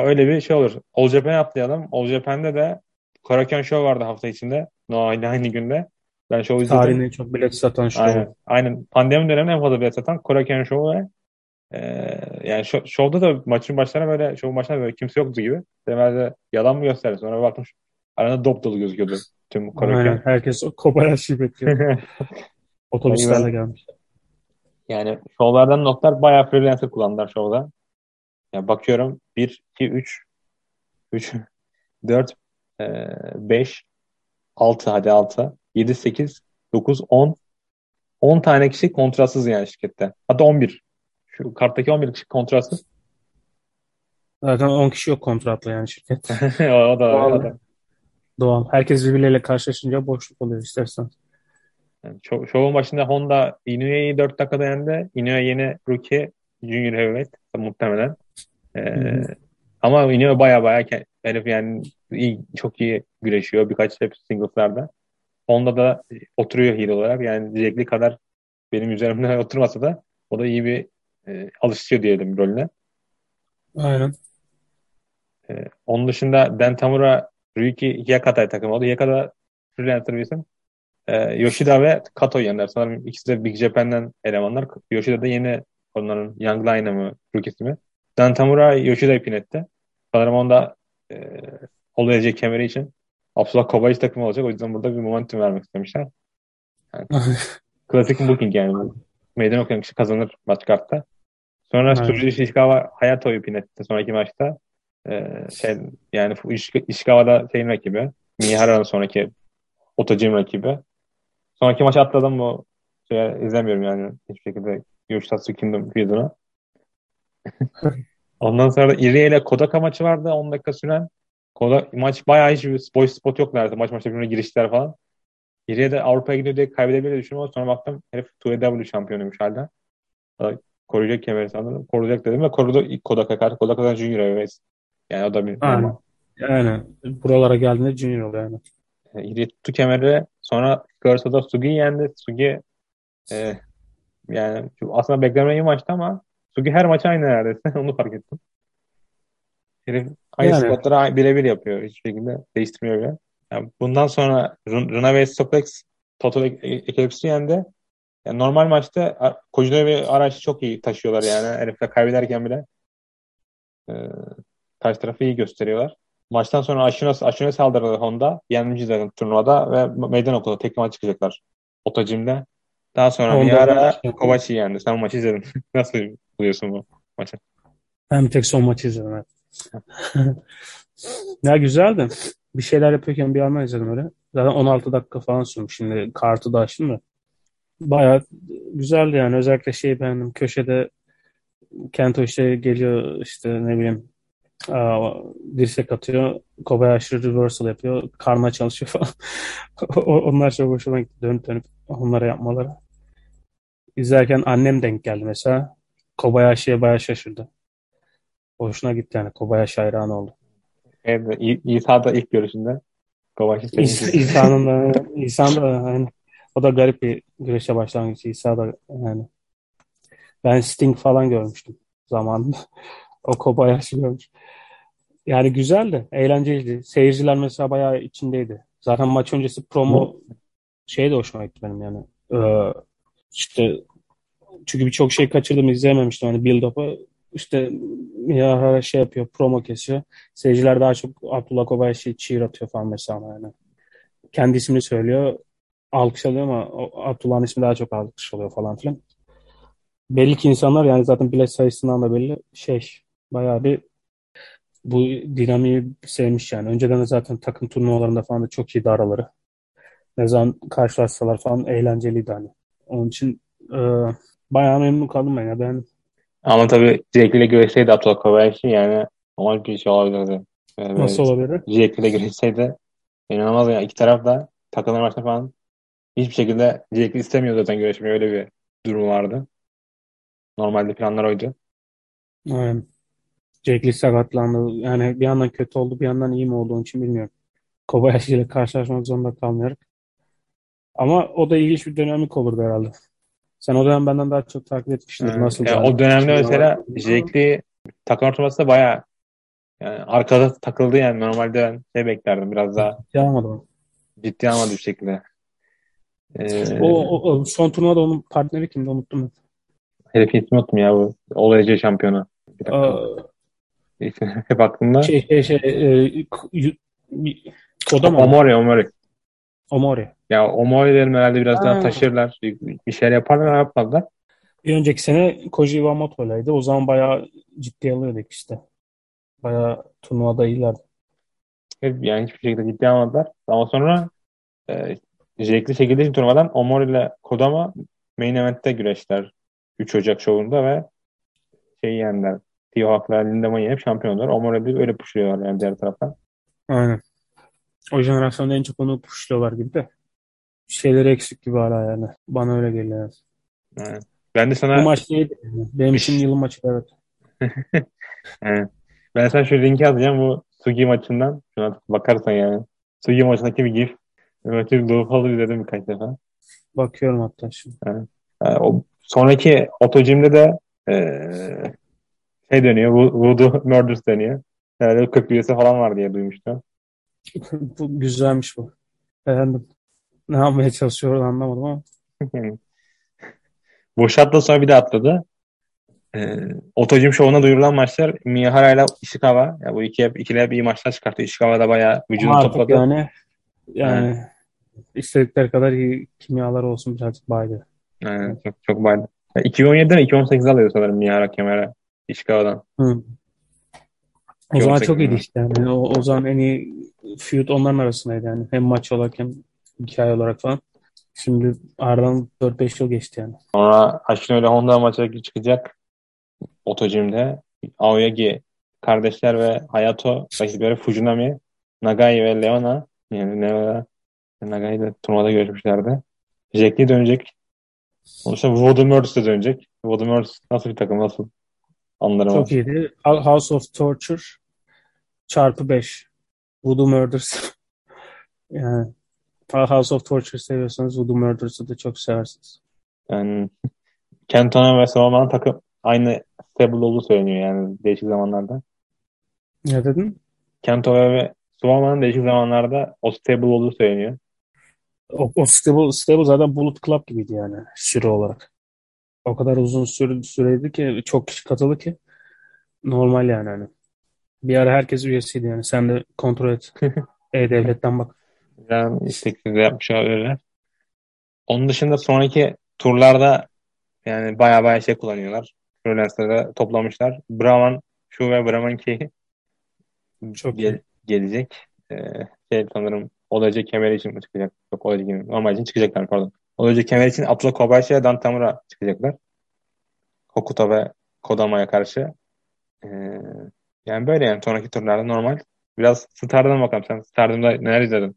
Öyle bir şey olur. All Japan'e atlayalım. All Japan'de de Korakuen Show vardı hafta içinde. No, aynı, aynı günde. Ben show izledim. Tarihin en çok bilet satan şovu. Aynen. Aynen. Pandemi döneminde en fazla bilet satan Korakuen Show ve e, yani şo- şovda da maçın başlarına böyle şov başlarına böyle kimse yoktu gibi. Temelde yalan mı gösterdi? Sonra baktım arada dop dolu gözüküyordu tüm Aynen. Korakuen. Herkes o Kobayashi bekliyor. Otobüslerle gelmiş. Yani şovlardan notlar bayağı freelancer kullandılar şovda. Ya bakıyorum 1, 2, 3, 3, 4, 5, 6 hadi 6, 7, 8, 9, 10. 10 tane kişi kontratsız yani şirkette. Hatta 11. Şu karttaki 11 kişi kontratsız. Zaten 10 kişi yok kontratla yani şirket. o da, o Doğal. da. Doğal. Herkes birbirleriyle karşılaşınca boşluk oluyor istersen. Yani şov- şovun başında Honda Inouye'yi 4 dakikada yendi. Inoue yeni rookie junior heavyweight muhtemelen. Ee, ama Inoue baya baya herif yani iyi, çok iyi güreşiyor. Birkaç hep singleslarda. Honda da oturuyor heel olarak. Yani Jack'li kadar benim üzerimde oturmasa da o da iyi bir e, alışıyor diyelim rolüne. Aynen. Ee, onun dışında Den Tamura Ryuki Hyakata'ya takım oldu. Hyakata freelancer bir isim. Ee, Yoshida ve Kato yendiler. Sanırım ikisi de Big Japan'den elemanlar. Yoshida da yeni onların Young Lion mı Rookie'si mi? Den Tamura Yoshida'yı pin etti. Sanırım onda e, olabilecek kemeri için Abdullah Kobayashi takımı olacak. O yüzden burada bir momentum vermek istemişler. Yani, klasik booking yani. Meydan okuyan kişi kazanır maç kartta. Sonra Aynen. Tsurushi Ishikawa Hayato'yu pin etti sonraki maçta. Ee, şey, yani Ish- Ishikawa'da şeyin rakibi. Mihara'nın sonraki Otojin rakibi. Sonraki maçı atladım bu şey izlemiyorum yani hiçbir şekilde Yoshitatsu Kingdom feud'unu. Ondan sonra da Irie ile Kodaka maçı vardı 10 dakika süren. Koda, maç bayağı hiç boş spot yok neredeyse. Maç maçta birbirine girişler falan. Irie de Avrupa'ya gidiyor diye kaybedebilir düşünüyorum. Sonra baktım herif 2W şampiyonuymuş hala. Koruyacak kemeri sanırım. Koruyacak dedim ve korudu ilk Kodaka karşı. Kodaka'dan Junior Airways. Yani o da bir Aynen. Yani buralara geldiğinde Junior oluyor yani. Irie tuttu kemeri. Sonra Curso'da Sugi'yi yendi. Sugi e, yani aslında beklemeyi maçtı ama Sugi her maç aynı neredeyse. Onu fark ettim. Herif aynı Yani. spotları birebir yapıyor. Hiçbir şekilde değiştirmiyor bile. Yani bundan sonra Runaway Suplex Total Eclipse'i yendi. Yani normal maçta Kojino'yu ve Araş'ı çok iyi taşıyorlar yani. Herifler kaybederken bile e, karşı tarafı iyi gösteriyorlar. Maçtan sonra Aşino, Aşino'ya saldırdı Honda. Yenmiş zaten turnuvada ve meydan okudu. Tek maç çıkacaklar. Otacim'de. Daha sonra Honda Miyara maç- Kovacs'i yendi. Sen maçı izledin. Nasıl buluyorsun bu maçı? Ben bir tek son maçı izledim. Evet. ya güzeldi. Bir şeyler yapıyorken bir yandan izledim öyle. Zaten 16 dakika falan sürmüş. Şimdi kartı da açtım da. Bayağı güzeldi yani. Özellikle şeyi beğendim. Köşede Kento işte geliyor işte ne bileyim aa, dirsek atıyor. Kobayashi reversal yapıyor. Karma çalışıyor falan. Onlar çok hoşuma gitti. Dönüp dönüp onlara yapmaları. İzlerken annem denk geldi mesela. Kobayashi'ye bayağı şaşırdı. Hoşuna gitti yani. Kobayashi hayranı oldu. Evet, İ- İsa'da ilk görüşünde sevmişti. İsa'nın da İsa'nın da yani o da garip bir güreşe başlangıcı. İsa da yani ben Sting falan görmüştüm zamanında. O Kobayashi görmüş. Yani güzeldi, eğlenceliydi. Seyirciler mesela bayağı içindeydi. Zaten maç öncesi promo şey de hoşuma gitti benim yani. Ee, işte çünkü birçok şey kaçırdım izleyememiştim. Hani build-up'ı işte Miyahara şey yapıyor, promo kesiyor. Seyirciler daha çok Abdullah Kobayashi'yi cheer atıyor falan mesela yani. Kendi ismini söylüyor. Alkış alıyor ama Abdullah'ın ismi daha çok alkış alıyor falan filan. Belli ki insanlar yani zaten bilet sayısından da belli şey bayağı bir bu dinamiği sevmiş yani. Önceden de zaten takım turnuvalarında falan da çok iyiydi araları. Ne zaman karşılaşsalar falan eğlenceliydi hani. Onun için e, bayağı memnun kaldım ben ya. Ben Ama tabii Jake ile görüşseydi Abdullah Kovacs'i yani normal bir şey olabilirdi. Yani böyle nasıl olabilir? Jake ile görüşseydi inanılmaz yani iki taraf da takımlar maçta falan hiçbir şekilde Jake istemiyor zaten görüşmeyi öyle bir durum vardı. Normalde planlar oydu. Aynen. Jake Lee sakatlandı. Yani bir yandan kötü oldu, bir yandan iyi mi oldu onun için bilmiyorum. Kobayashi ile karşılaşmak zorunda kalmayarak. Ama o da ilginç bir dinamik olurdu herhalde. Sen o dönem benden daha çok takip. Yani, Nasıl yani o dönemde mesela Jake Lee takım turnuvası da bayağı yani arkada takıldı yani normalde ben şey beklerdim biraz daha Yapamadım. ciddi almadı bir şekilde. Ee, O, o, o son turnuvada onun partneri kimdi unuttum ben. herifin ismini unuttum ya bu. OLC şampiyonu. Bir dakika. Hep aklımda. şey şey şey e, K- y- Koda mı? Omori Omori. Omori. Ya Omori derim herhalde biraz daha Ha. taşırlar. Bir, bir şeyler yaparlar yapmadılar. Bir önceki sene Koji Iwamoto'ylaydı. O zaman bayağı ciddi alıyorduk işte. Bayağı turnuvada iyilerdi. Hep- Yani hiçbir şekilde ciddi almadılar. Ama sonra e, zevkli şekilde turnuvadan Omori ile Kodama main event'te güreşler. 3 Ocak şovunda ve şey yendiler. Tio Hawk'la Lindemann'ı yenip şampiyon oldular. Omori de öyle pushluyorlar yani diğer taraftan. Aynen. O jenerasyonda en çok onu pushluyorlar gibi de. Şeyleri eksik gibi hala yani. Bana öyle geliyor. Yani ben de Bu sana maç neydi? Benim için yılın maçı evet. yani ben sana şu linki atacağım bu Sugi maçından. Şuna bakarsan yani. Sugi maçındaki bir gif. Bir Loophol'u izledim birkaç defa. Bakıyorum hatta şimdi. Yani o sonraki otocimde de eee şey dönüyor. Vo- Voodoo Murders dönüyor. Herhalde 40 üyesi falan var diye duymuştum. Bu güzelmiş bu. Beğendim. Ne yapmaya çalışıyor anlamadım ama. Boşat'tan sonra bir de atladı. Ee, Otocim şovuna duyurulan maçlar Miyahara ile Ishikawa. Ya bu iki hep, ikili hep iyi maçlar çıkarttı. Ishikawa da bayağı vücudunu topladı. yani yani istedikleri kadar iyi kimyalar olsun birazcık baydı. Yani çok çok baydı. Ya 2017'den 2018'de alıyor sanırım Miyahara kemere. Hı. O zaman 2018 çok iyiydi işte. Yani o, o zaman en iyi feud onların arasındaydı yani. Hem maç olarak hem hikaye olarak falan. Şimdi aradan 4-5 yıl geçti yani. Sonra Ashino ile Honda maça çıkacak. Otocim'de. Aoyagi kardeşler ve Hayato rakipleri Fujinami, Nagai ve Leona yani Leona Nagai de turnuvada görüşmüşlerdi. Jack Lee dönecek. Sonuçta Voldemort de dönecek. Voldemort nasıl bir takım nasıl anlarım Çok iyiydi. House of Torture çarpı 5. Voodoo Murders. yani House of Torture seviyorsanız Voodoo Murders'ı da çok seversiniz. Yani Kentona ve Solomon takım aynı stable olduğu söyleniyor yani değişik zamanlarda. Ne dedin? Kento ve Solomon değişik zamanlarda o stable olduğu söyleniyor. O, o stable, stable zaten Bullet Club gibiydi yani süre olarak. O kadar uzun süre, süreydi ki çok kişi katıldı ki normal yani hani. Bir ara herkes üyesiydi yani. Sen de kontrol et. E-Devlet'ten bak. Yani istekli yapmış olabilirler. Onun dışında sonraki turlarda yani baya baya şey kullanıyorlar. Freelancer'da toplamışlar. Brahman şu ve Brahman ki Çok gel- iyi. gelecek. Ee, şey sanırım Olacak kemer için mi çıkacak? Yok Olacak gibi. Normal için çıkacaklar pardon. Olacak kemer için Abdullah Kobayashi ve Dan Tamura çıkacaklar. Hokuto ve Kodama'ya karşı. Ee, yani böyle yani sonraki turlarda normal. Biraz Star'dan bakalım. Sen Star'da neler izledin?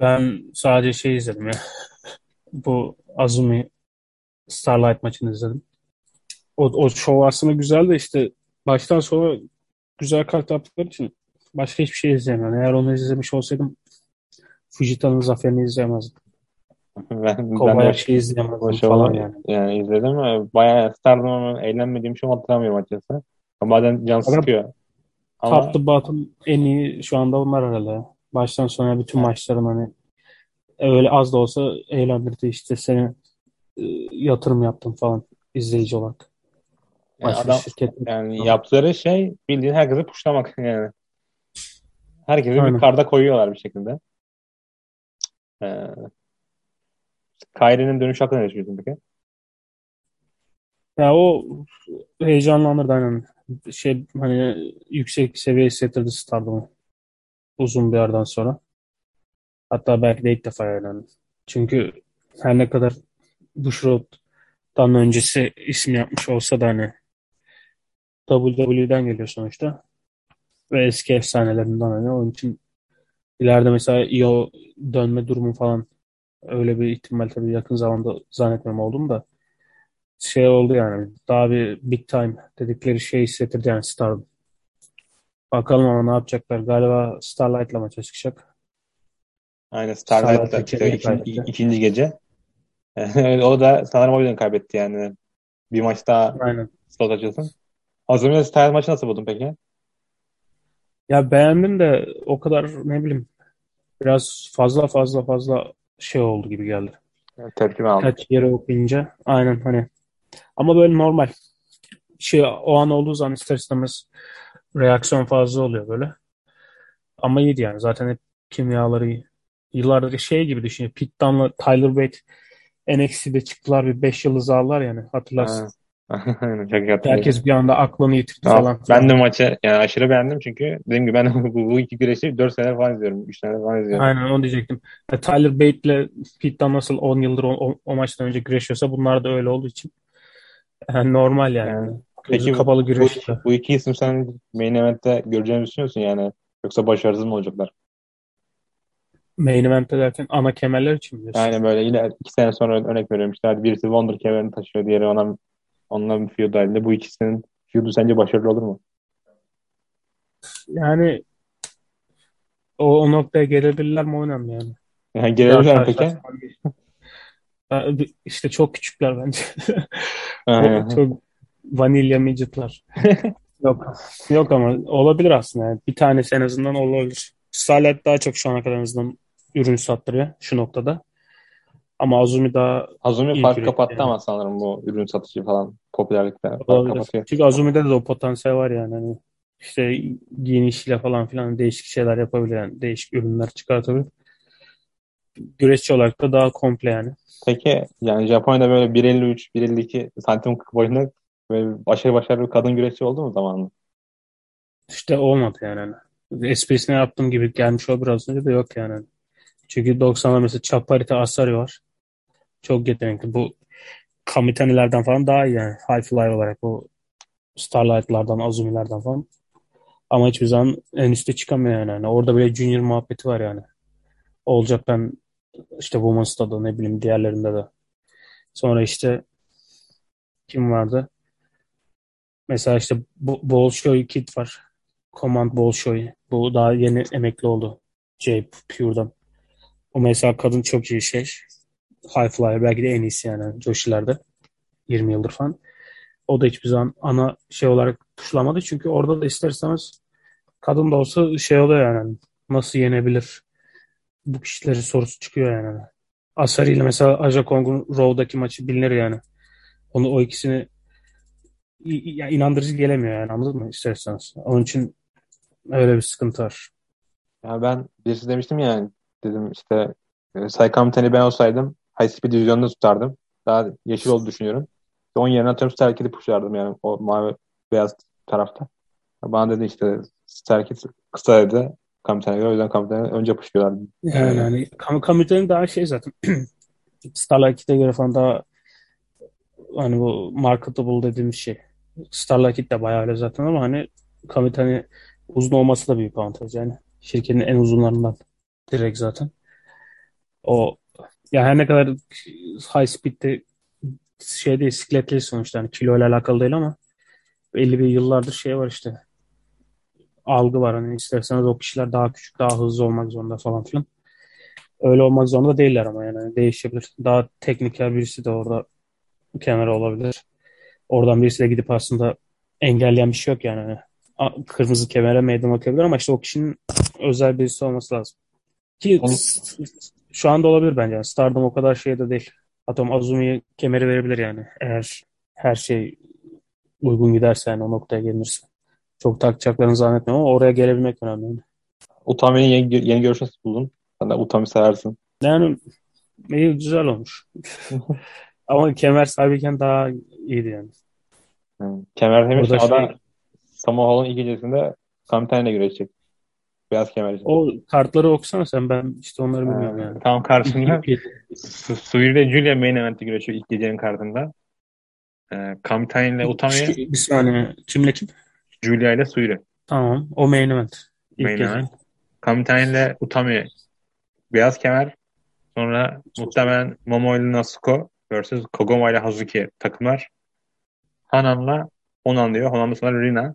Ben sadece şey izledim ya. Bu Azumi Starlight maçını izledim. O, o şov aslında güzel de işte baştan sona güzel kart yaptıkları için başka hiçbir şey izleyemiyorum. Eğer onu izlemiş olsaydım Fujita'nın zaferini izleyemezdim. Ben, Kobayashi'yi o izleyemezdim falan yani. yani izledim ve bayağı sardım ama eğlenmediğim şey hatırlamıyorum açıkçası. Ama bazen can sıkıyor. Ama Top to bottom en iyi şu anda onlar herhalde. Baştan sona bütün Evet. maçların hani öyle az da olsa eğlendirdi işte seni e, yatırım yaptım falan izleyici olarak. yani Başka adam şirket yani yaptıkları şey bildiğin herkesi puşlamak yani. Herkesi bir Aynen. karda koyuyorlar bir şekilde. Ee, Kyrie'nin dönüş hakkında ne düşünüyorsun peki? Ya o heyecanlandırdı aynen. Şey hani yüksek seviye hissettirdi Stardom'u uzun bir aradan sonra. Hatta belki de ilk defa yani. Çünkü her ne kadar Bushiroad'dan öncesi isim yapmış olsa da hani WWE'den geliyor sonuçta. Ve eski efsanelerinden hani onun için ileride mesela IO dönme durumu falan öyle bir ihtimal tabii yakın zamanda zannetmem oldum da şey oldu yani daha bir big time dedikleri şey hissettirdi yani Stardom. Bakalım ama ne yapacaklar. Galiba Starlight'la maça çıkacak. Aynen Starlight'ta Starlight ikinci ikinci, gece. o da sanırım o yüzden kaybetti yani. Bir maç daha Aynen. slot açılsın. Azumi Styles maçı nasıl buldun peki? Ya beğendim de o kadar ne bileyim biraz fazla fazla fazla şey oldu gibi geldi. Yani tepki mi aldın? Kaç yere okuyunca aynen hani ama böyle normal şey o an olduğu zaman ister istemez reaksiyon fazla oluyor böyle. Ama iyiydi yani zaten hep kimyaları. Yıllardır şey gibi düşünüyor. Pete Dunne'la Tyler Bate NXT'de çıktılar bir 5 yıldız aldılar yani hatırlarsın. Ha. Aynen çok iyi. Herkes bir anda aklını yitirdi falan. Ben de maçı yani aşırı beğendim çünkü dediğim gibi ben bu, bu iki güreşi 4 sene falan izliyorum. 3 sene falan izliyorum. Aynen onu diyecektim. Ya Tyler Bate ile Pete Dunne nasıl 10 yıldır o, o, o maçtan önce güreşiyorsa bunlar da öyle olduğu için yani normal yani. Yani Gözü peki bu, kapalı bu, güreş. iki, bu iki isim sen main event'te göreceğini düşünüyorsun yani. Yoksa başarısız mı olacaklar? Main event'te derken ana kemerler için biliyorsun. Yani böyle yine iki sene sonra örnek veriyorum işte hadi birisi Wonder kemerini taşıyor diğeri ona bir feud halinde. Bu ikisinin feud'u sence başarılı olur mu? Yani o, o noktaya gelebilirler mi oynam yani. Yani gelebilirler peki? İşte çok küçükler bence. Çok vanilya midget'lar. Yok. Yok ama olabilir aslında. Yani. Bir tanesi en azından olabilir. Starlight daha çok şu ana kadar en azından ürün sattırıyor şu noktada. Ama Azumi daha Azumi fark kapattı yani. ama sanırım bu ürün satışı falan popülerlikte fark kapatıyor. Çünkü Azumi'de de o potansiyel var yani. Hani işte giyinişiyle falan filan değişik şeyler yapabilir. Yani değişik ürünler çıkartabilir. Güreşçi olarak da daha komple yani. Peki yani Japonya'da böyle 1.53, 1.52 santim boyunda böyle aşırı başarılı bir kadın güreşçi oldu mu zamanında? İşte olmadı yani. Esprisini yaptığım gibi gelmiş o biraz önce de yok yani. Çünkü 90'lar mesela Chaparita Asari var. Çok yetenekli. Bu Kamitanilerden falan daha iyi yani. High fly olarak o Starlight'lardan, Azumi'lerden falan. Ama hiçbir zaman en üste çıkamıyor yani. yani. Orada bile junior muhabbeti var yani. Olacak ben işte Women's'ta da ne bileyim diğerlerinde de. Sonra işte kim vardı? Mesela işte Bolshoi Kid var. Command Bolshoi. Bu daha yeni emekli oldu. J Pure'dan. O mesela kadın çok iyi şey. High Flyer belki de en iyisi yani Joshi'lerde. 20 yıldır falan. O da hiçbir zaman ana şey olarak tuşlamadı. Çünkü orada da ister istemez kadın da olsa şey oluyor yani. Nasıl yenebilir? Bu kişileri sorusu çıkıyor yani. Asari ile mesela Aja Kong'un Raw'daki maçı bilinir yani. Onu o ikisini ya inandırıcı gelemiyor yani anladın mı isterseniz. Onun için öyle bir sıkıntı var. Ya ben birisi demiştim yani dedim işte e, Saykam Ten'i ben olsaydım High Speed divizyonunda tutardım. Daha yeşil oldu düşünüyorum. Onun yerine atıyorum Starkid'i pushlardım yani o mavi beyaz tarafta. Bana dedi işte Starkid kısa dedi Kamiten'e göre. O yüzden Kamiten'e önce pushluyorlardı. Yani, yani Kam Kamiten'in daha şey zaten Starlight'e göre falan daha hani bu marketable dediğimiz şey. Starlight de bayağı öyle zaten ama hani Kamitani uzun olması da büyük avantaj yani. Şirketin en uzunlarından direkt zaten. O ya her ne kadar high speed'de şey değil, sikletli sonuçta yani kilo ile alakalı değil ama belli bir yıllardır şey var işte algı var hani isterseniz o kişiler daha küçük daha hızlı olmak zorunda falan filan. Öyle olmak zorunda değiller ama yani değişebilir. Daha tekniker birisi de orada kemer olabilir. Oradan birisi de gidip aslında engelleyen bir şey yok yani. Kırmızı kemere meydan okuyabilir ama işte o kişinin özel birisi olması lazım. Ki şu anda olabilir bence. Yani Stardom o kadar şey de değil. Atom Azumi'ye kemeri verebilir yani. Eğer her şey uygun giderse yani o noktaya gelirse. Çok takacaklarını zannetmiyorum ama oraya gelebilmek önemli. Yani. Utami'nin yeni, yeni görüşü nasıl buldun? Sen de Utami seversin. Yani iyi güzel olmuş. ama kemer sahibiyken daha iyiydi yani. yani kemer demiş o da şey... Samoa Hall'un ilk gecesinde Kamiten'le güreşecek. Beyaz kemer için. O kartları okusana sen ben işte onları bilmiyorum yani. Tam karşında Suir ile Julia main event'e güreşiyor ilk gecenin kartında. Ee, Kamtain ile Utami. Bir saniye. Kimle kim? Julia ile Suiri. Tamam. O main event. İlk main gece. event. Kamtain ile Utami beyaz kemer. Sonra muhtemelen Momo ile Nasuko vs. Kogoma ile Hazuki takımlar. Hanan'la Onan diyor. Honan'da sonra Rina.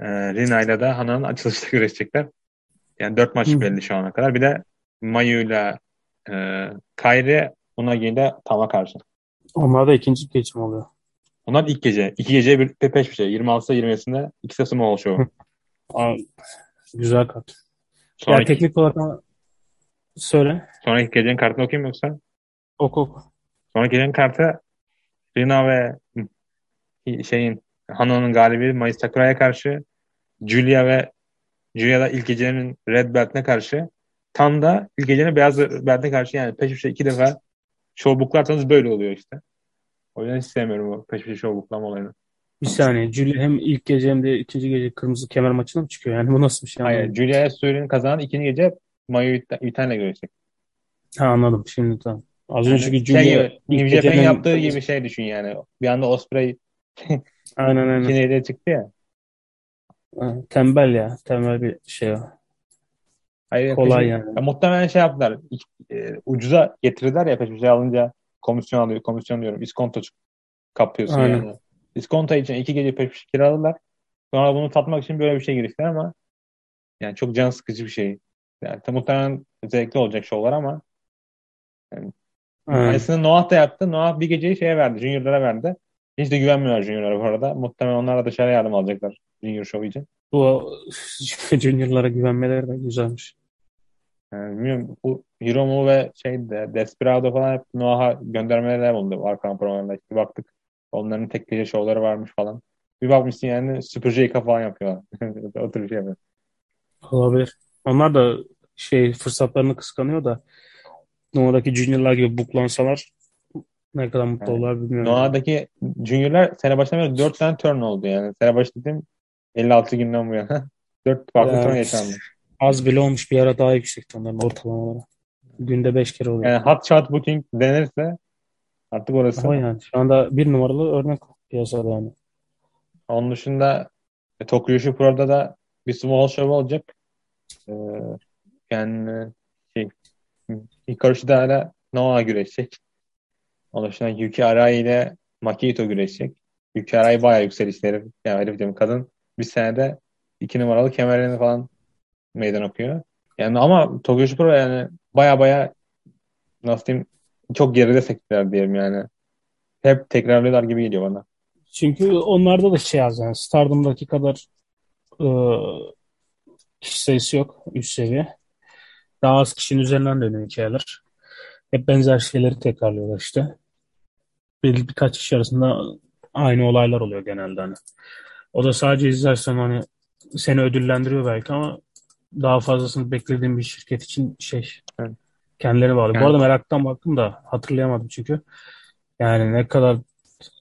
Ee, Rina ile de Hanan'ın açılışta güreşecekler. Yani dört maç Hı. belli şu ana kadar. Bir de Mayu'yla e, Kyrie Unagi ile Tam'a karşı. Onlar da ikinci geçim oluyor. Onlar ilk gece. İki gece bir peş bir şey. 26'da 27'sinde ikisi de small show. güzel kart. Sonraki, ya teknik olarak söyle. Sonraki gecenin kartını okuyayım yoksa? Oku oku. Sonraki gecenin kartı Rina ve şeyin Hano'nun galibi Mayıs Sakura'ya karşı Julia ve Julia'da ilk gecenin Red Belt'ine karşı tam da ilk gecenin Beyaz Belt'ine karşı yani peş peşe iki defa show booklarsanız böyle oluyor işte. O yüzden hiç sevmiyorum o peş peşe show booklama olayını. Bir saniye. Julia hem ilk gece hem de ikinci gece kırmızı kemer maçına mı çıkıyor? Yani bu nasıl bir şey? Hayır. Julia'ya Suri'nin kazanan ikinci gece Mayu Yutan'la görecek. Ha anladım. Şimdi tamam. Az yani önceki Julia şey New Japan yaptığı gibi şey düşün yani. Bir anda Osprey aynen aynen. ikinci çıktı ya. Tembel ya. Tembel bir şey o. Hayır, Kolay peşin, yani. Ya, muhtemelen şey yaptılar. E, ucuza getirdiler ya peşin şey alınca komisyon alıyor. Komisyon diyorum. İskonto kapıyorsun Aynen. yani. İskonto için iki gece peş kiraladılar. Sonra bunu tatmak için böyle bir şey giriştiler ama yani çok can sıkıcı bir şey. Yani muhtemelen zevkli olacak şovlar ama yani, Aynısını Noah da yaptı. Noah bir geceyi şeye verdi. Junior'lara verdi. Hiç de güvenmiyorlar Junior'lara bu arada. Muhtemelen onlar da dışarı yardım alacaklar Junior Show için. Bu Junior'lara güvenmeleri de güzelmiş. Yani bilmiyorum bu Hiromu ve şey de Desperado falan hep Noah'a göndermeler oldu arka programlarında. İşte baktık onların tek gece şovları varmış falan. Bir bakmışsın yani Super J falan yapıyorlar. o tür bir şey yapıyor. Olabilir. Onlar da şey fırsatlarını kıskanıyor da Noah'daki Junior'lar gibi buklansalar ne kadar mutlu yani, olurlar bilmiyorum. Noah'daki Junior'lar sene başından beri 4 tane turn oldu yani. Sene başı dedim 56 günden bu yana. 4 farklı evet. turn yaşandı. Az bile olmuş bir ara daha yüksekti onların ortalamaları. Günde 5 kere oluyor. Yani hot shot booking denirse artık orası. Ama yani şu anda bir numaralı örnek piyasada yani. Onun dışında e, Tokyo Pro'da da bir small show olacak. Ee, yani şey Hikaru hala Noah güreşecek. Dışında Yuki Arai ile Makito güreşecek. Yuki Arai bayağı yükselişleri. Yani öyle diyeyim kadın bir senede iki numaralı kemerlerini falan meydan okuyor. Yani ama Tokyo Pro yani baya baya nasıl diyeyim çok geride sektiler diyelim yani. Hep tekrarlıyorlar gibi geliyor bana. Çünkü onlarda da şey az yani Stardom'daki kadar e, kişi sayısı yok üst seviye. Daha az kişinin üzerinden dönüyor hikayeler. Hep benzer şeyleri tekrarlıyorlar işte. Bir, birkaç kişi arasında aynı olaylar oluyor genelde hani. O da sadece izlersen hani seni ödüllendiriyor belki ama daha fazlasını beklediğim bir şirket için şey evet. kendileri bağlı. Evet. Bu arada meraktan baktım da hatırlayamadım çünkü. Yani ne kadar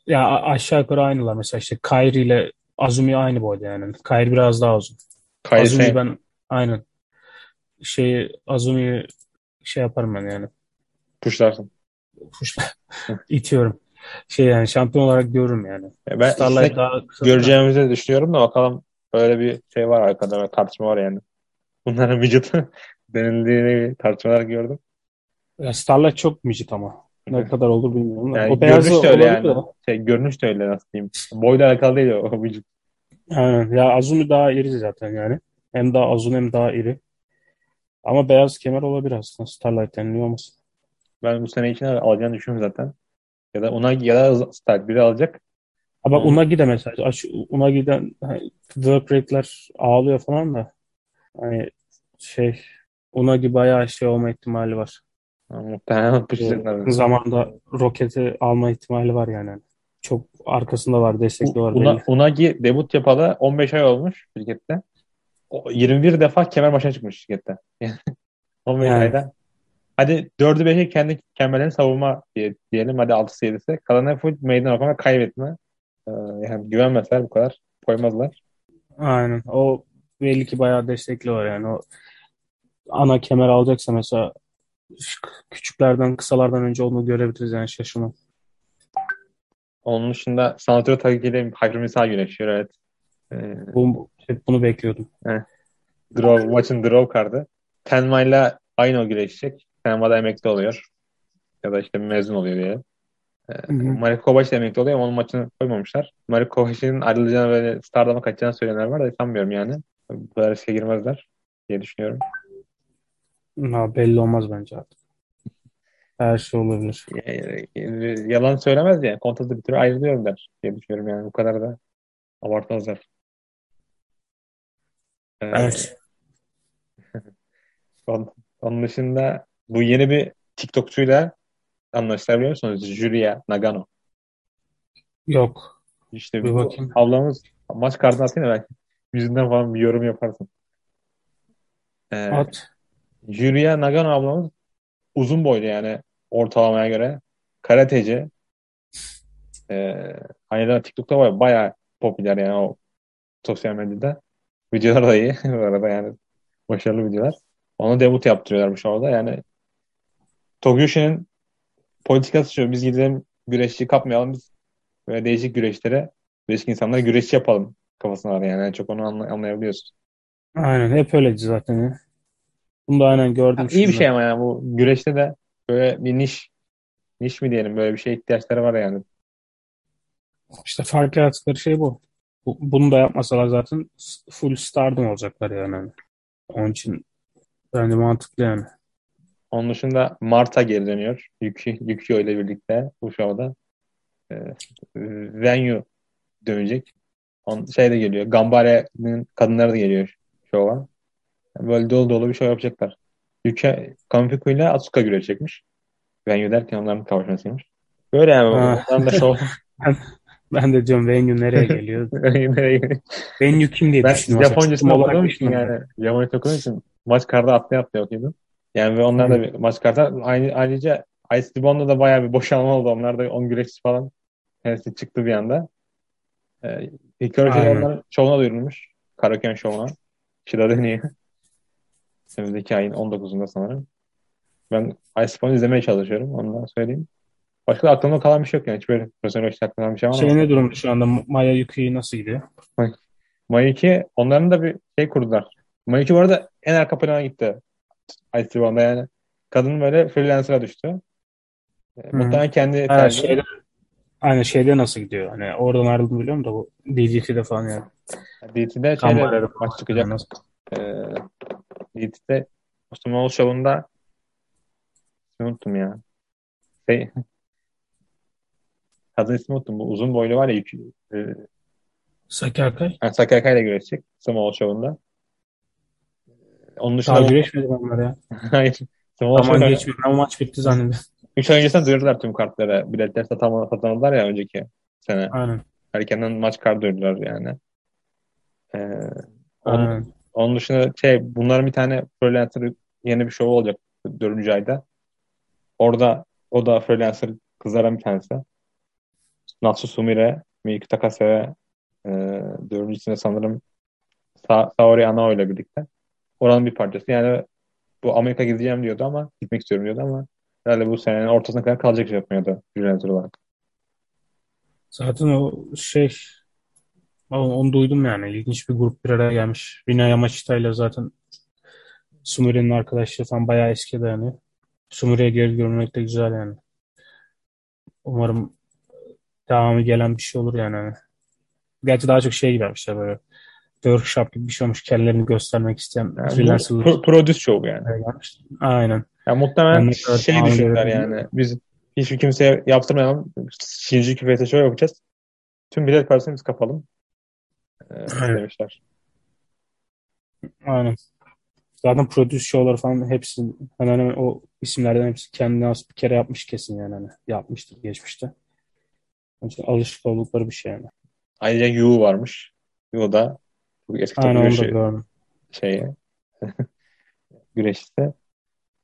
ya aşağı yukarı aynılar mesela işte Kyrie ile Azumi aynı boyda yani. Kyrie biraz daha uzun. Kyrie Azumi ben aynen şey Azumi'yi şey yaparım ben yani. Puşlarsın. Puşlar. İtiyorum. Şey yani şampiyon olarak görürüm yani. Ya ben Starlight daha göreceğimizi de düşünüyorum da bakalım böyle bir şey var arkada tartışma var yani. Bunların vücudu denildiğini tartışmalar gördüm. Ya Starlight çok vücut ama. Ne evet. kadar olur bilmiyorum. Yani o görünüş de öyle yani. Da. Şey, görünüş de öyle nasıl diyeyim. Boyla alakalı değil o vücut. Aynen. Ya Azumi daha iri zaten yani. Hem daha uzun hem daha iri. Ama beyaz kemer olabilir aslında. Starlight deniliyor olmasın. Ben bu sene için alacağını düşünüyorum zaten. Ya da ona ya da Starlight biri alacak. Ha bak Unagi de mesela. Unagi'den hani, work rate'ler ağlıyor falan da. Hani şey Unagi bayağı şey olma ihtimali var. Muhtemelen Yakın zamanda roketi alma ihtimali var yani. Çok arkasında var, destekli var. Una, Unagi debut yapalı 15 ay olmuş şirkette. 21 defa kemer maçına çıkmış şirkette. 15 yani. ayda. Hadi 4'ü 5'e kendi kemerlerini savunma diye, diyelim. Hadi 6'sı 7'si. Kalanı full meydan okuma kaybetme. Ee, yani güvenmezler bu kadar. Koymazlar. Aynen. O belli ki bayağı destekli var yani. O ana kemer alacaksa mesela küçüklerden kısalardan önce onu görebiliriz yani şaşırmam. Onun dışında Sanatör Taki'yle Hakim Misal güreşiyor evet. Ee, bu, hep bunu bekliyordum. He. Draw, maçın draw kartı. Tenma ile aynı güreşecek. Tenma da emekli oluyor. Ya da işte mezun oluyor diye. Ee, Marek Kovac emekli oluyor ama onun maçını koymamışlar. Marek Kovac'ın ayrılacağını ve Stardom'a kaçacağını söyleyenler var da sanmıyorum yani. Bu kadar riske girmezler diye düşünüyorum. Ha, belli olmaz bence artık. Her şey olabilir. Yani, yalan söylemez yani. Kontratı bir türlü ayrılıyorum der diye düşünüyorum yani. Bu kadar da abartmazlar. Ee, evet. onun, onun dışında bu yeni bir TikTokçuyla anlaştılar biliyor musunuz? Julia Nagano. Yok. İşte bir bu ablamız maç kartını da belki yüzünden falan bir yorum yaparsın. Ee, At. Julia Nagano ablamız uzun boylu yani ortalamaya göre. Karateci. Ee, aynı TikTok'ta var bayağı popüler yani o sosyal medyada. Videolar da iyi bu arada yani başarılı videolar. Onu debut yaptırıyorlarmış orada yani Togyoshi'nin politikası şu biz gidelim güreşçi kapmayalım biz böyle değişik güreşlere değişik insanlara güreşçi yapalım kafasına var yani. yani çok onu anlay anlayabiliyorsun. Aynen hep öyleydi zaten ya. Bunu da aynen gördüm. Ya, iyi bir şey ama yani bu güreşte de böyle bir niş niş mi diyelim böyle bir şey ihtiyaçları var yani. İşte fark yarattıkları şey bu. bu. Bunu da yapmasalar zaten full stardom olacaklar yani. Onun için bence mantıklı yani. Onun dışında Marta geri dönüyor. Yuki, Yukio ile birlikte bu şovda. E, Venue dönecek. On, şey de geliyor. Gambare'nin kadınları da geliyor şova. Böyle dolu dolu bir şey yapacaklar. Yuki Kamifuku ile Asuka güreşecekmiş. Venue derken onların kavuşmasıymış. Böyle yani. Onların da şov. ben de diyorum Venue nereye geliyor? nereye geliyor? Venue kim diye ben düşünüyorum. Japoncasını okuduğum için yani. Japoncasını okuduğum için maç karda atlaya atlaya okuyordum. Yani ve onlar da bir maç karta. Aynı, ayrıca Ice Dibon'da da bayağı bir boşalma oldu. Onlar da 10 güreşçi falan hepsi çıktı bir anda. Ee, Hikaru şovuna duyurulmuş. Karaken şovuna. Shida deniyor. Önümüzdeki ayın 19'unda sanırım. Ben Ice izlemeye çalışıyorum. Ondan söyleyeyim. Başka da aklımda kalan bir şey yok yani. Hiç böyle profesyonel işte aklımda bir şey var Şey ama. ne durumda şu anda? Maya Yuki nasıl gidiyor? Mayuki onların da bir şey kurdular. Mayuki bu arada en arka plana gitti. IC One'da yani. Kadın böyle freelancer'a düştü. E. Muhtemelen kendi Ha, şeyde, aynı şeyde nasıl gidiyor? Hani oradan ayrıldım biliyorum da bu DGT'de falan yani. DT'de Kan şeyde barları maç çıkacak. Nasıl? E, DT'de Osman Show'unda ismini unuttum ya. Şey, kadın ismi unuttum. Bu uzun boylu var ya e, Saki Akay. yani Sakai ile güreşecek. Small Show'unda. Onun dışında Daha güreşmedi onlar ya. Hayır. Small Aman geçmiyor. Ama maç bitti zannediyorum. 3 ay öncesinden duyurdular tüm kartları. Biletler satamadı, satamadılar ya önceki sene. Aynen. Erkenden maç kartı duyurdular yani. Ee, onun, Aynen. onun dışında şey bunların bir tane freelancer yeni bir show olacak 4. ayda. Orada o da freelancer kızlardan bir tanesi. Natsu Sumire, Miyuki Takase ve e, dördüncüsünde sanırım Sa Saori Anao ile birlikte. Oranın bir parçası. Yani bu Amerika gideceğim diyordu ama gitmek istiyorum diyordu ama herhalde bu senenin ortasına kadar kalacak Japonya'da freelancer olarak. Zaten o şey onu, duydum yani. İlginç bir grup bir araya gelmiş. Rina Yamashita ile zaten Sumuri'nin arkadaşlığı falan bayağı eski dayanıyor. Sumuri'ye geri görmek de güzel yani. Umarım devamı gelen bir şey olur yani. Gerçi daha çok şey gibi yapmışlar böyle. Workshop gibi bir şey olmuş. Kendilerini göstermek isteyen Yani freelancerlar pro- produce show yani. Aynen. Yani muhtemelen kadar şey edebilirim. yani. Biz hiçbir kimseye yaptırmayalım. Shinjuku FT show yapacağız. Tüm bilet parasını biz kapalım. Ee, demişler. Aynen. Zaten produce show'lar falan hepsi hemen hemen o isimlerden hepsi kendine has bir kere yapmış kesin yani hani yapmıştır geçmişte. Onun için alışık oldukları bir şey yani. Ayrıca Yu varmış. Yu da bu eski Aynen güreşi şeyi güreşte.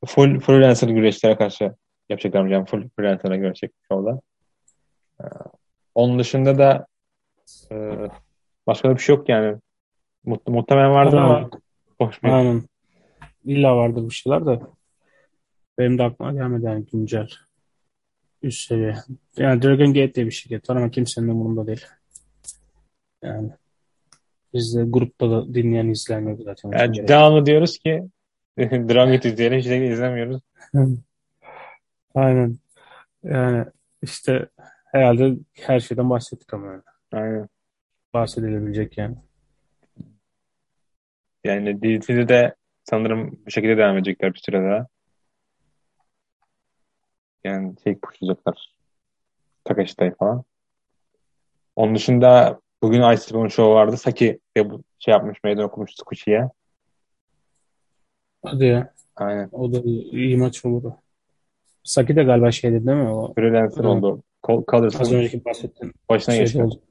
Full freelancer güreşlere karşı yapacaklarmış yani full freelancer'a görecek şovda. Ee, onun dışında da e, başka da bir şey yok yani. Mut, muhtemelen vardır Aynen. ama bir. Aynen. İlla vardır bir şeyler de benim de aklıma gelmedi yani güncel üst seviye. Yani Dragon Gate diye bir şirket var ama kimsenin umurunda değil. Yani biz de grupta da dinleyen izleyen yok zaten. Yani devamlı diyoruz ki Gate izleyelim hiç de izlemiyoruz. Aynen. Yani işte herhalde her şeyden bahsettik ama yani. Aynen. bahsedilebilecek yani. Yani DLC'de de sanırım bu şekilde devam edecekler bir süre daha. Yani şey pushlayacaklar. Takashita'yı falan. Onun dışında bugün Ice Show vardı. Saki de bu şey yapmış, meydan okumuş Tsukushi'ye. Hadi ya. Aynen. O da iyi, maç olur. Saki de galiba şeydi değil mi? O Freelancer Evet. oldu. Col- az Colors'ın önceki bahsettiğin başına şeyde geçti. oldu.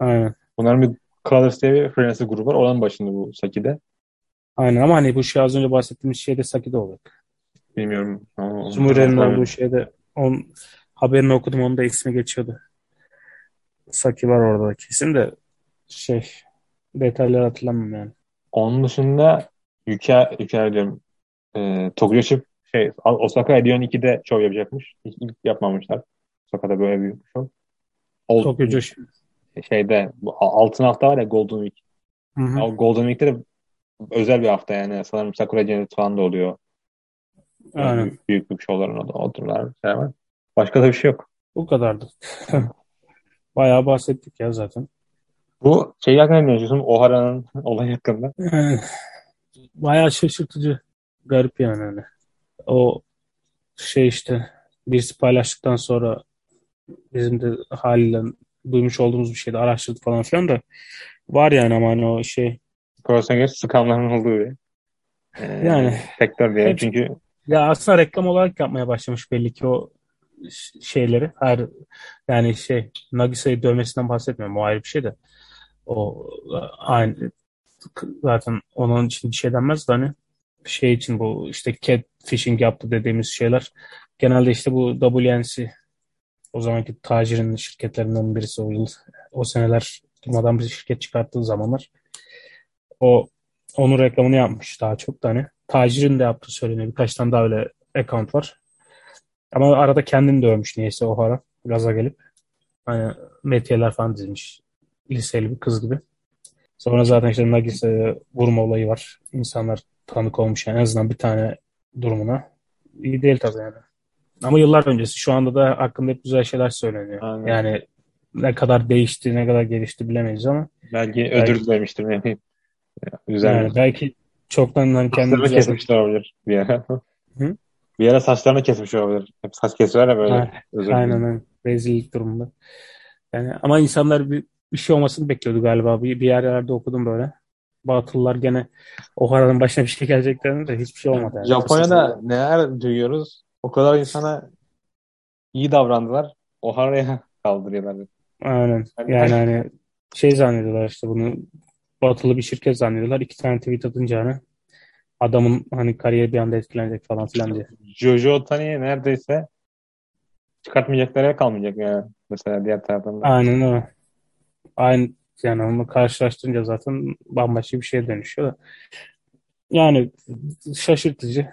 Aynen. Bunların bir Colors diye bir freelancer grubu var. Onun başında bu Saki'de. Aynen ama hani bu şey az önce bahsettiğimiz şeyde Saki'de olacak. Bilmiyorum. Hatırlamıyorum. olduğu şeyde on, haberini okudum onun da ismi geçiyordu. Saki var orada kesin de şey detayları hatırlamıyorum yani. Onun dışında Yuka, Yuka diyorum. E, Tokuyoshi şey, Osaka Edion 2'de show yapacakmış. İlk, ilk yapmamışlar. Osaka'da böyle büyük bir show. Old, Tokyo şeyde bu altın hafta var ya Golden Week. Hı hı. O Golden Week'te de özel bir hafta yani. Sanırım Sakura Cennet falan da oluyor. Yani Aynen. büyük, büyük büyük şovların o da otururlar. Şey var. Başka da bir şey yok. Bu kadardı. Bayağı bahsettik ya zaten. Bu şey hakkında ne düşünüyorsun? Ohara'nın olay hakkında. Yani, bayağı şaşırtıcı. Garip yani hani. O şey işte birisi paylaştıktan sonra bizim de haliyle duymuş olduğumuz bir şeydi. Araştırdık falan filan da var yani ama hani o şey göre skamların olduğu bir e, Yani, sektör diye. Çünkü ya aslında reklam olarak yapmaya başlamış belli ki o şeyleri. Her yani şey Nagisa'yı dövmesinden bahsetmiyorum. O ayrı bir şey de. O aynı zaten onun için bir şey denmez de hani şey için bu işte cat fishing yaptı dediğimiz şeyler genelde işte bu WNC o zamanki tacirin şirketlerinden birisi o yıl o seneler durmadan bir şirket çıkarttığı zamanlar o onun reklamını yapmış daha çok da hani tacirin de yaptığı söyleniyor birkaç tane daha öyle account var Ama arada kendini dövmüş niyeyse O'Hara. Gaza gelip. Hani metiyeler falan dizmiş. Liseli bir kız gibi. Sonra zaten işte Nagis'e vurma olayı var. İnsanlar tanık olmuş yani en azından bir tane durumuna. İyi değil tabii yani. Ama yıllar öncesi şu anda da hakkında hep güzel şeyler söyleniyor. Aynen. Yani ne kadar değişti, ne kadar gelişti bilemeyiz ama Belki ödül dilemiştir yani. Güzel. yani belki çoktan hani kendi Saçlarını düzeltip kesmişler olabilir. Hı? Bir ara saçlarını kesmiş olabilir. Hep saç kesiyorlar ya böyle. Ha, Özür aynen aynen. Rezillik durumunda. Yani ama insanlar bir, bir şey olmasını bekliyordu galiba. Bir, bir yerlerde okudum böyle. Batılılar gene O'Hara'nın başına bir şey geleceklerini de hiçbir şey olmadı. Yani. Japonya'da neler duyuyoruz? O kadar insana iyi davrandılar. Ohara'ya kaldırıyorlar. Aynen. Hani- Yani hani şey zannediyorlar işte bunu batılı bir şirket zannediyorlar. İki tane tweet atınca hani adamın hani kariyeri bir anda etkilenecek falan filan diye. Jojo Otani'yi neredeyse çıkartmayacaklar yer kalmayacak yani. Mesela diğer taraftan da. Aynen öyle. Aynı yani onu karşılaştırınca zaten bambaşka bir şeye dönüşüyor da. Yani şaşırtıcı.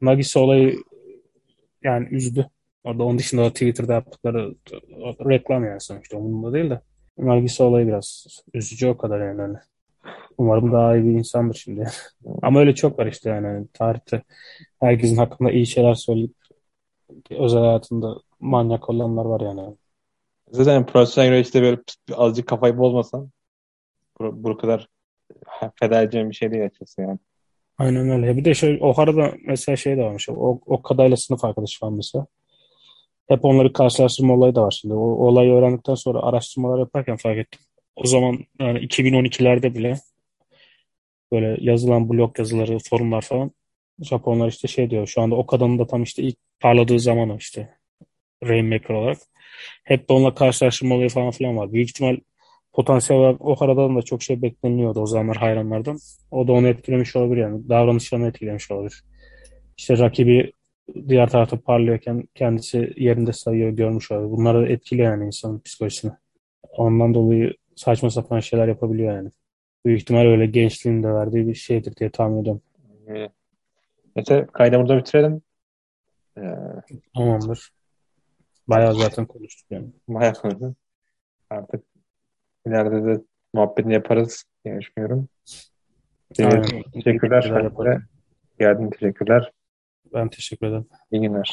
Nagisa olayı yani üzdü. Orada onun dışında da Twitter'da yaptıkları reklam yani sonuçta umurumda değil de. Nagisa olayı biraz üzücü o kadar yani. Umarım daha iyi bir insandır şimdi. Ama öyle çok var işte yani. Tarihte herkesin hakkında iyi şeyler söyleyip özel hayatında manyak olanlar var yani. Zaten profesyonel güreşte böyle azıcık kafayı bozmasan bu, bu kadar feda edeceğim bir şey değil açıkçası yani. Aynen öyle. Bir de şey, O'Hara'da mesela şey de varmış. O, o kadayla sınıf arkadaşı falan mesela. Hep onları karşılaştırma olayı da var şimdi. O, o olayı öğrendikten sonra araştırmalar yaparken fark ettim. O zaman yani 2012'lerde bile böyle yazılan blog yazıları, forumlar falan Japonlar işte şey diyor. Şu anda o kadının da tam işte ilk parladığı zaman işte. Rainmaker olarak. Hep de onunla karşılaştırma olayı falan filan var. Büyük ihtimal potansiyel olarak o aradan da çok şey bekleniyordu o zamanlar hayranlardan. O da onu etkilemiş olabilir yani. Davranışlarını etkilemiş olabilir. İşte rakibi diğer tarafta parlıyorken kendisi yerinde sayıyor, görmüş olabilir. Bunlar da etkiliyor yani insanın psikolojisini. Ondan dolayı saçma sapan şeyler yapabiliyor yani. Büyük ihtimal öyle gençliğin de verdiği bir şeydir diye tahmin ediyorum. Ee, Neyse kaydı burada bitirelim. Ee, Tamamdır. Bayağı zaten konuştuk yani. bayağı konuştuk. Artık ileride de muhabbetini yaparız diye düşünüyorum. Aynen. Teşekkürler. Teşekkürler. Geldin teşekkürler. Ben teşekkür ederim. İyi günler.